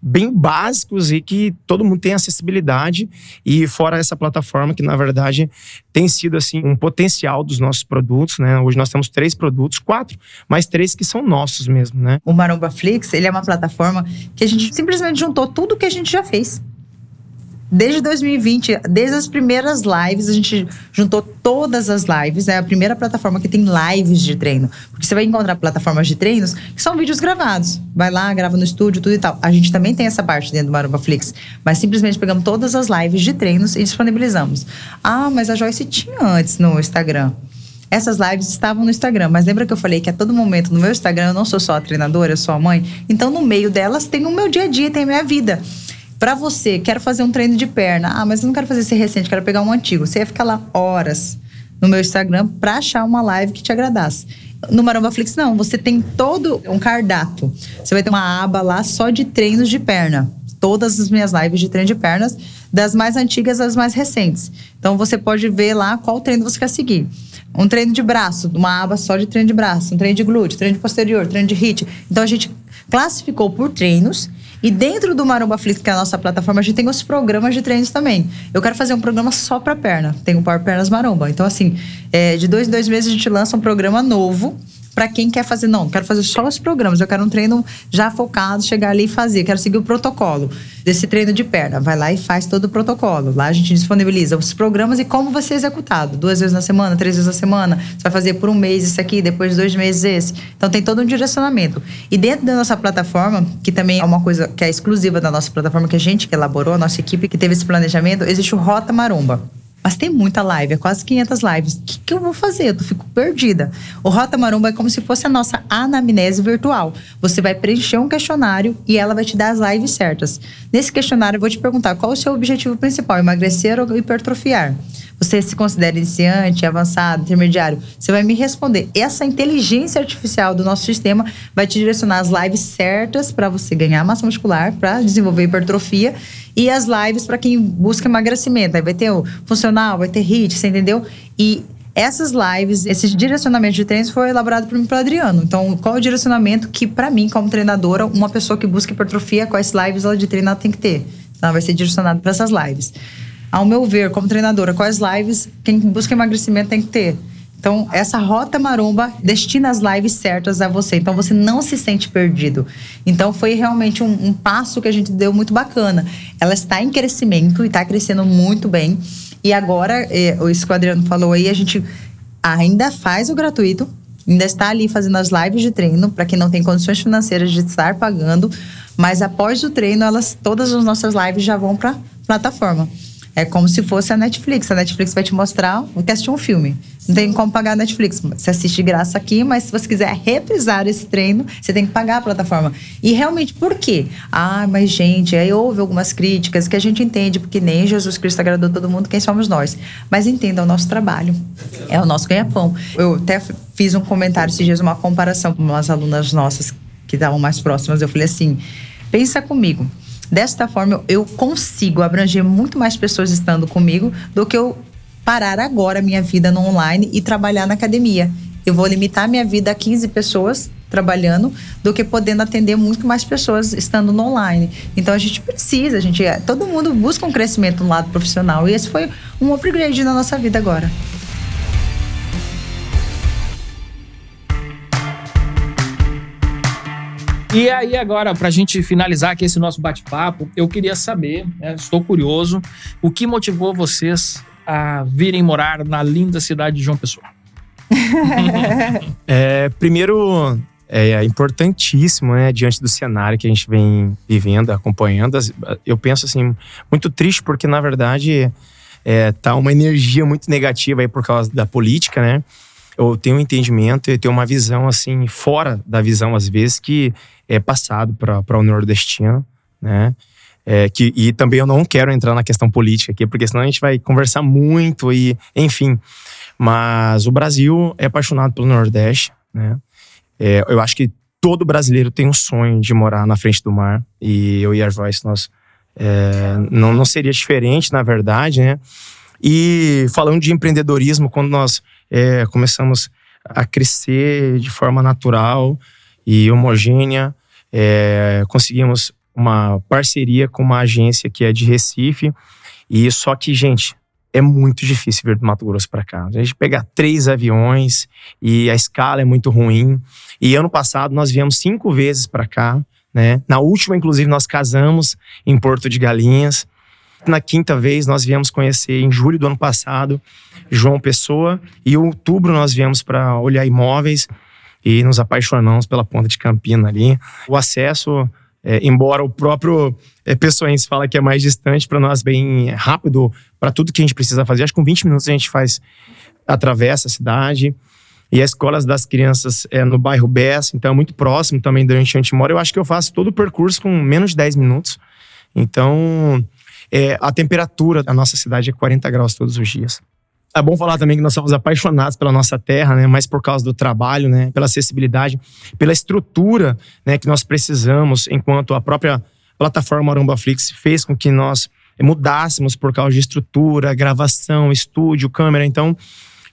bem básicos e que todo mundo tem acessibilidade e fora essa plataforma que na verdade tem sido assim um potencial dos nossos produtos, né? Hoje nós temos três produtos, quatro, mas três que são nossos mesmo, né? O Maromba Flix, ele é uma plataforma que a gente simplesmente juntou tudo que a gente já fez desde 2020, desde as primeiras lives, a gente juntou todas as lives. É a primeira plataforma que tem lives de treino. Porque você vai encontrar plataformas de treinos que são vídeos gravados. Vai lá, grava no estúdio, tudo e tal. A gente também tem essa parte dentro do Maromba Flix. Mas simplesmente pegamos todas as lives de treinos e disponibilizamos. Ah, mas a Joyce tinha antes no Instagram. Essas lives estavam no Instagram, mas lembra que eu falei que a todo momento no meu Instagram eu não sou só a treinadora, eu sou a mãe? Então, no meio delas tem o meu dia a dia, tem a minha vida. Para você, quero fazer um treino de perna. Ah, mas eu não quero fazer esse recente, quero pegar um antigo. Você ia ficar lá horas no meu Instagram para achar uma live que te agradasse. No Maromba Flix, não. Você tem todo um cardápio. Você vai ter uma aba lá só de treinos de perna. Todas as minhas lives de treino de pernas, das mais antigas às mais recentes. Então você pode ver lá qual treino você quer seguir. Um treino de braço, uma aba só de treino de braço, um treino de glúteo, treino de posterior, treino de hit. Então a gente classificou por treinos e dentro do Maromba Flix, que é a nossa plataforma, a gente tem os programas de treinos também. Eu quero fazer um programa só para perna. Tem o Power Pernas Maromba. Então, assim, é, de dois em dois meses a gente lança um programa novo para quem quer fazer, não, quero fazer só os programas, eu quero um treino já focado, chegar ali e fazer, quero seguir o protocolo desse treino de perna. Vai lá e faz todo o protocolo. Lá a gente disponibiliza os programas e como vai ser executado. Duas vezes na semana, três vezes na semana. Você vai fazer por um mês isso aqui, depois de dois meses esse. Então tem todo um direcionamento. E dentro da nossa plataforma, que também é uma coisa que é exclusiva da nossa plataforma, que a gente que elaborou, a nossa equipe que teve esse planejamento, existe o Rota Maromba. Mas tem muita live, é quase 500 lives. O que, que eu vou fazer? Eu fico perdida. O Rota Maromba é como se fosse a nossa anamnese virtual. Você vai preencher um questionário e ela vai te dar as lives certas. Nesse questionário, eu vou te perguntar qual o seu objetivo principal: emagrecer ou hipertrofiar? Você se considera iniciante, avançado, intermediário? Você vai me responder. Essa inteligência artificial do nosso sistema vai te direcionar as lives certas para você ganhar massa muscular, para desenvolver hipertrofia e as lives para quem busca emagrecimento. Aí vai ter o funcional, vai ter HIT, você entendeu? E essas lives, esse direcionamento de treinos foi elaborado por mim pelo Adriano. Então, qual é o direcionamento que, para mim, como treinadora, uma pessoa que busca hipertrofia, quais lives ela de treinar tem que ter? Então, vai ser direcionado para essas lives. Ao meu ver, como treinadora, quais lives quem busca emagrecimento tem que ter? Então, essa rota maromba destina as lives certas a você. Então, você não se sente perdido. Então, foi realmente um, um passo que a gente deu muito bacana. Ela está em crescimento e está crescendo muito bem. E agora, eh, isso que o Adriano falou aí, a gente ainda faz o gratuito, ainda está ali fazendo as lives de treino para quem não tem condições financeiras de estar pagando, mas após o treino, elas todas as nossas lives já vão para plataforma. É como se fosse a Netflix. A Netflix vai te mostrar, que assistir um filme. Não tem como pagar a Netflix. Você assiste de graça aqui, mas se você quiser reprisar esse treino, você tem que pagar a plataforma. E realmente, por quê? Ah, mas gente, aí houve algumas críticas que a gente entende, porque nem Jesus Cristo agradou todo mundo, quem somos nós. Mas entenda, é o nosso trabalho. É o nosso ganha-pão. Eu até fiz um comentário esses dias, uma comparação com umas alunas nossas que estavam mais próximas. Eu falei assim: pensa comigo. Desta forma, eu consigo abranger muito mais pessoas estando comigo do que eu parar agora minha vida no online e trabalhar na academia. Eu vou limitar minha vida a 15 pessoas trabalhando do que podendo atender muito mais pessoas estando no online. Então a gente precisa, a gente é, todo mundo busca um crescimento no lado profissional e esse foi um upgrade na nossa vida agora. E aí, agora, para a gente finalizar aqui esse nosso bate-papo, eu queria saber, né, estou curioso, o que motivou vocês a virem morar na linda cidade de João Pessoa? <laughs> é, primeiro, é importantíssimo, né, diante do cenário que a gente vem vivendo, acompanhando. Eu penso assim, muito triste, porque na verdade é, tá uma energia muito negativa aí por causa da política, né? Eu tenho um entendimento e tenho uma visão assim, fora da visão, às vezes, que é passado para o nordestino, né? É, que, e também eu não quero entrar na questão política aqui, porque senão a gente vai conversar muito e, enfim. Mas o Brasil é apaixonado pelo Nordeste, né? É, eu acho que todo brasileiro tem um sonho de morar na frente do mar. E eu e a Joyce, nós é, não, não seria diferente, na verdade, né? E falando de empreendedorismo, quando nós é, começamos a crescer de forma natural e homogênea. É, conseguimos uma parceria com uma agência que é de Recife. E só que, gente, é muito difícil vir do Mato Grosso para cá. A gente pega três aviões e a escala é muito ruim. E ano passado nós viemos cinco vezes para cá, né? Na última, inclusive, nós casamos em Porto de Galinhas. Na quinta vez nós viemos conhecer em julho do ano passado João Pessoa e em outubro nós viemos para olhar imóveis e nos apaixonamos pela ponta de Campina ali. O acesso é, embora o próprio é, Pessoense fala que é mais distante, para nós bem rápido para tudo que a gente precisa fazer. Acho que com 20 minutos a gente faz, atravessa a cidade. E as escolas das crianças é no bairro Bessa, então é muito próximo também de onde a gente mora. Eu acho que eu faço todo o percurso com menos de 10 minutos. Então, é, a temperatura da nossa cidade é 40 graus todos os dias. É bom falar também que nós somos apaixonados pela nossa terra, né? Mas por causa do trabalho, né? Pela acessibilidade, pela estrutura, né? Que nós precisamos, enquanto a própria plataforma Arumbaflix fez com que nós mudássemos por causa de estrutura, gravação, estúdio, câmera. Então,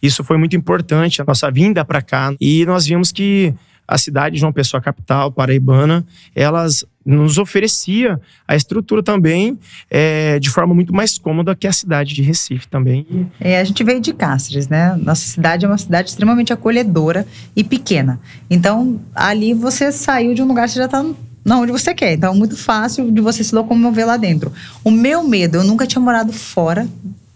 isso foi muito importante a nossa vinda para cá. E nós vimos que a cidade de João Pessoa, capital paraibana, elas nos oferecia a estrutura também é, de forma muito mais cômoda que a cidade de Recife também. É, a gente veio de Cáceres, né? Nossa cidade é uma cidade extremamente acolhedora e pequena. Então, ali você saiu de um lugar, você já está onde você quer. Então, é muito fácil de você se locomover lá dentro. O meu medo, eu nunca tinha morado fora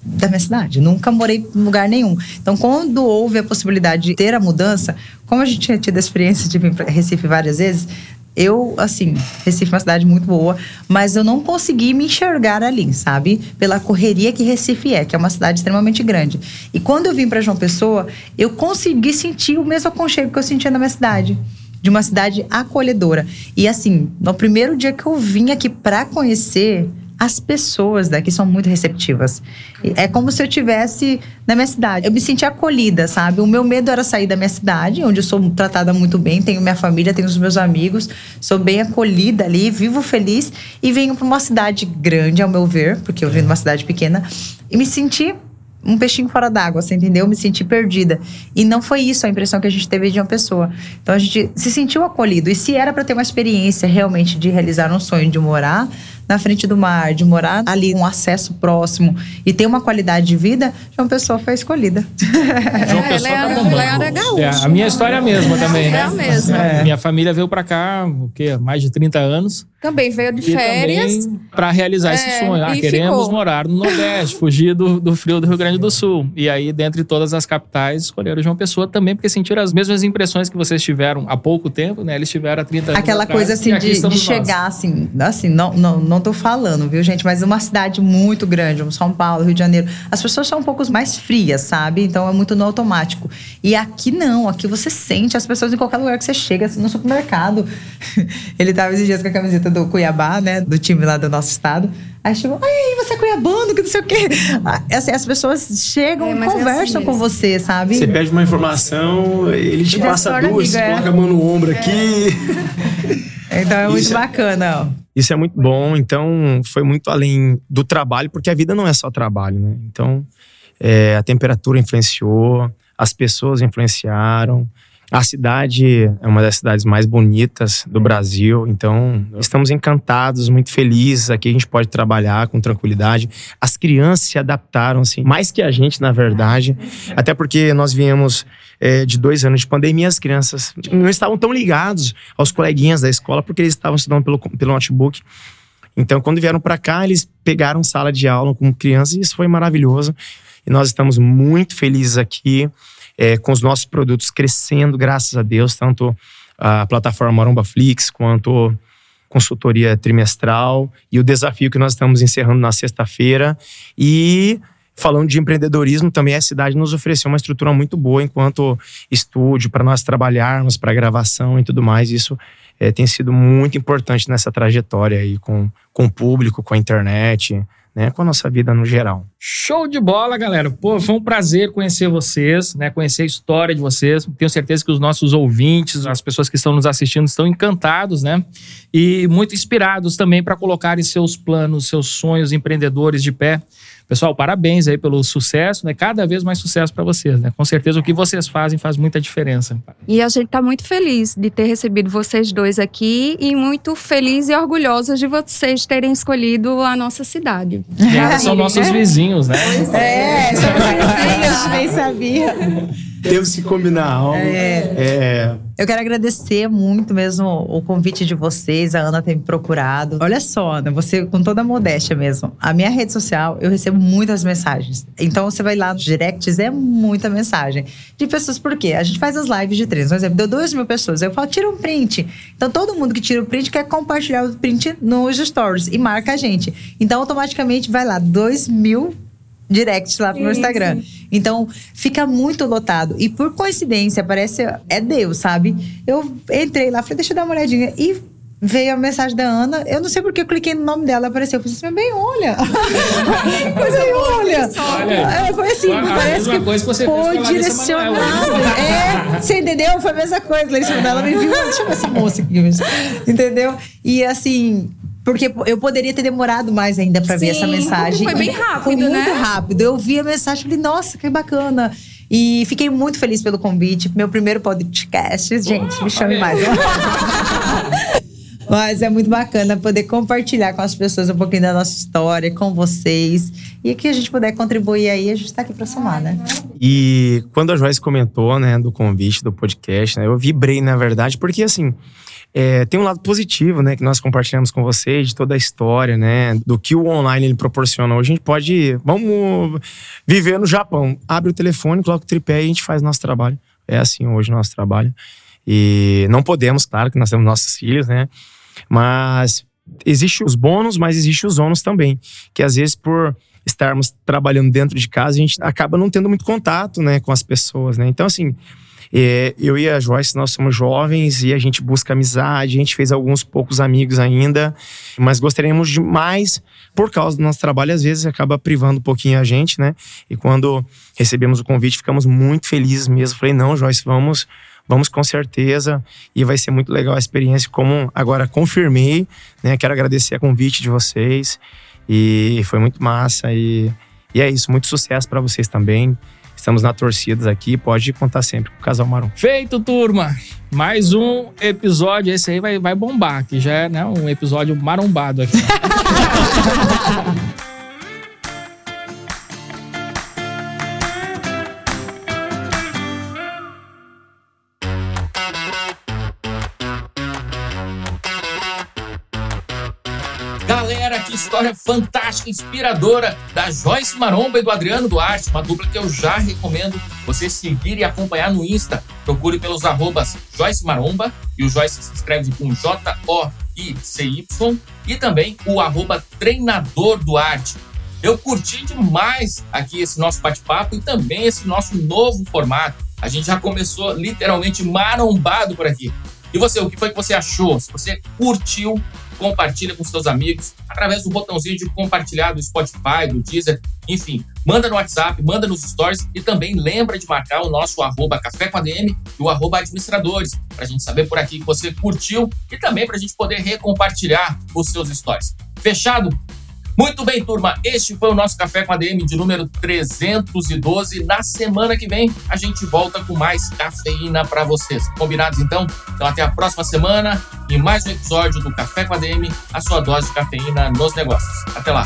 da minha cidade. Nunca morei em lugar nenhum. Então, quando houve a possibilidade de ter a mudança, como a gente tinha tido a experiência de vir para Recife várias vezes, eu, assim, Recife é uma cidade muito boa, mas eu não consegui me enxergar ali, sabe? Pela correria que Recife é, que é uma cidade extremamente grande. E quando eu vim para João Pessoa, eu consegui sentir o mesmo aconchego que eu sentia na minha cidade de uma cidade acolhedora. E assim, no primeiro dia que eu vim aqui para conhecer, as pessoas daqui são muito receptivas. É como se eu tivesse na minha cidade. Eu me senti acolhida, sabe? O meu medo era sair da minha cidade, onde eu sou tratada muito bem, tenho minha família, tenho os meus amigos, sou bem acolhida ali, vivo feliz e venho para uma cidade grande, ao meu ver, porque eu vim de uma cidade pequena, e me senti um peixinho fora d'água, você entendeu? Me senti perdida. E não foi isso a impressão que a gente teve de uma pessoa. Então a gente se sentiu acolhido. E se era para ter uma experiência realmente de realizar um sonho de morar na frente do mar, de morar ali, um acesso próximo e ter uma qualidade de vida, João Pessoa foi escolhida. <laughs> João é, Pessoa tá bombando. É, gaúcho, é, a minha história é a mesma também, né? É a mesma. É. Minha família veio para cá, o quê? Mais de 30 anos. Também veio de férias. Para realizar é, esse sonho. Ah, queremos ficou. morar no Nordeste, fugir do, do frio do Rio Grande do Sul. E aí, dentre todas as capitais, escolheram João Pessoa também, porque sentiram as mesmas impressões que vocês tiveram há pouco tempo, né? Eles tiveram há 30 anos. Aquela atrás, coisa assim de, de chegar assim, assim, não, não, não tô falando, viu, gente? Mas uma cidade muito grande, como São Paulo, Rio de Janeiro, as pessoas são um pouco mais frias, sabe? Então é muito no automático. E aqui não, aqui você sente as pessoas em qualquer lugar que você chega, no supermercado. <laughs> Ele tava esses dias com a camiseta do Cuiabá, né? Do time lá do nosso estado. Aí chegou, ai, você é cuiabano, que não sei o quê. Assim, as pessoas chegam é, e conversam é assim com você, sabe? Você pede uma informação, ele te passa duas, amigo, é. coloca a mão no ombro aqui. <laughs> Então é muito isso bacana. Ó. Isso é muito bom. Então, foi muito além do trabalho, porque a vida não é só trabalho, né? Então, é, a temperatura influenciou, as pessoas influenciaram, a cidade é uma das cidades mais bonitas do Brasil, então estamos encantados, muito felizes. Aqui a gente pode trabalhar com tranquilidade. As crianças se adaptaram, assim, mais que a gente, na verdade, até porque nós viemos é, de dois anos de pandemia, as crianças não estavam tão ligados aos coleguinhas da escola porque eles estavam estudando pelo, pelo notebook. Então, quando vieram para cá, eles pegaram sala de aula com crianças e isso foi maravilhoso. E nós estamos muito felizes aqui é, com os nossos produtos crescendo, graças a Deus, tanto a plataforma Maromba Flix quanto consultoria trimestral e o desafio que nós estamos encerrando na sexta-feira. E falando de empreendedorismo, também a cidade nos ofereceu uma estrutura muito boa enquanto estúdio para nós trabalharmos, para gravação e tudo mais. Isso é, tem sido muito importante nessa trajetória aí com, com o público, com a internet, né, com a nossa vida no geral. Show de bola, galera. Pô, foi um prazer conhecer vocês, né, conhecer a história de vocês. Tenho certeza que os nossos ouvintes, as pessoas que estão nos assistindo, estão encantados, né? E muito inspirados também para colocarem seus planos, seus sonhos empreendedores de pé. Pessoal, parabéns aí pelo sucesso, né? Cada vez mais sucesso para vocês, né? Com certeza o que vocês fazem faz muita diferença. E a gente está muito feliz de ter recebido vocês dois aqui e muito feliz e orgulhosos de vocês terem escolhido a nossa cidade. É, são nossos vizinhos, né? É, somos vizinhos, nem sabia. Temos que combinar algo. É. É, Eu quero agradecer muito mesmo o convite de vocês, a Ana ter me procurado. Olha só, Ana, você com toda a modéstia mesmo. A minha rede social, eu recebo muitas mensagens. Então você vai lá nos directs, é muita mensagem. De pessoas, por quê? A gente faz as lives de treinos. Por exemplo, deu 2 mil pessoas. Eu falo, tira um print. Então todo mundo que tira o print quer compartilhar o print nos stories e marca a gente. Então automaticamente vai lá, 2 mil directs lá pro meu Sim, Instagram. Então, fica muito lotado. E por coincidência, parece. É Deus, sabe? Eu entrei lá, falei, deixa eu dar uma olhadinha. E veio a mensagem da Ana. Eu não sei porque eu cliquei no nome dela, apareceu. Eu falei assim, bem, olha. que coisa aí, olha. Olha. É, foi assim, A parece que coisa que você foi direcionado. É, você entendeu? Foi a mesma coisa. Larissa Manoela me viu, deixa eu ver essa moça aqui. Entendeu? E assim. Porque eu poderia ter demorado mais ainda pra ver essa mensagem. foi bem E rápido, Foi muito né? rápido. Eu vi a mensagem e falei, nossa, que bacana. E fiquei muito feliz pelo convite. Meu primeiro podcast. Gente, me chame mais. <laughs> Mas é muito bacana poder compartilhar com as pessoas um pouquinho da nossa história, com vocês. E que a gente puder contribuir aí, a gente tá aqui pra somar, né? E quando a Joyce comentou, né, do convite do podcast, né, eu vibrei, na verdade, porque assim, é, tem um lado positivo, né, que nós compartilhamos com vocês, de toda a história, né, do que o online ele proporciona. Hoje a gente pode, vamos viver no Japão. Abre o telefone, coloca o tripé e a gente faz nosso trabalho. É assim hoje o nosso trabalho. E não podemos, claro, que nós temos nossos filhos, né, mas existe os bônus, mas existe os ônus também, que às vezes por estarmos trabalhando dentro de casa, a gente acaba não tendo muito contato, né, com as pessoas, né? Então, assim, é, eu e a Joyce, nós somos jovens e a gente busca amizade, a gente fez alguns poucos amigos ainda, mas gostaríamos de mais, por causa do nosso trabalho, às vezes acaba privando um pouquinho a gente, né? E quando recebemos o convite, ficamos muito felizes mesmo. Falei, não, Joyce, vamos, vamos com certeza e vai ser muito legal a experiência. Como agora confirmei, né? Quero agradecer a convite de vocês e foi muito massa e, e é isso, muito sucesso para vocês também. Estamos na torcida aqui, pode contar sempre com o Casal Marum. Feito, turma! Mais um episódio, esse aí vai, vai bombar, que já é né, um episódio marombado aqui. <laughs> história fantástica, inspiradora da Joyce Maromba e do Adriano Duarte, uma dupla que eu já recomendo você seguir e acompanhar no Insta. Procure pelos arrobas Joyce Maromba e o Joyce se escreve com J-O-I-C-Y e também o arroba Treinador Duarte. Eu curti demais aqui esse nosso bate-papo e também esse nosso novo formato. A gente já começou literalmente marombado por aqui. E você, o que foi que você achou? Se você curtiu, compartilha com seus amigos através do botãozinho de compartilhar do Spotify, do Deezer, enfim, manda no WhatsApp, manda nos stories e também lembra de marcar o nosso arroba café com ADM e o arroba administradores, pra gente saber por aqui que você curtiu e também pra gente poder recompartilhar os seus stories. Fechado? Muito bem, turma. Este foi o nosso Café com ADM de número 312. Na semana que vem, a gente volta com mais cafeína para vocês. Combinados, então? Então, até a próxima semana e mais um episódio do Café com ADM, a sua dose de cafeína nos negócios. Até lá.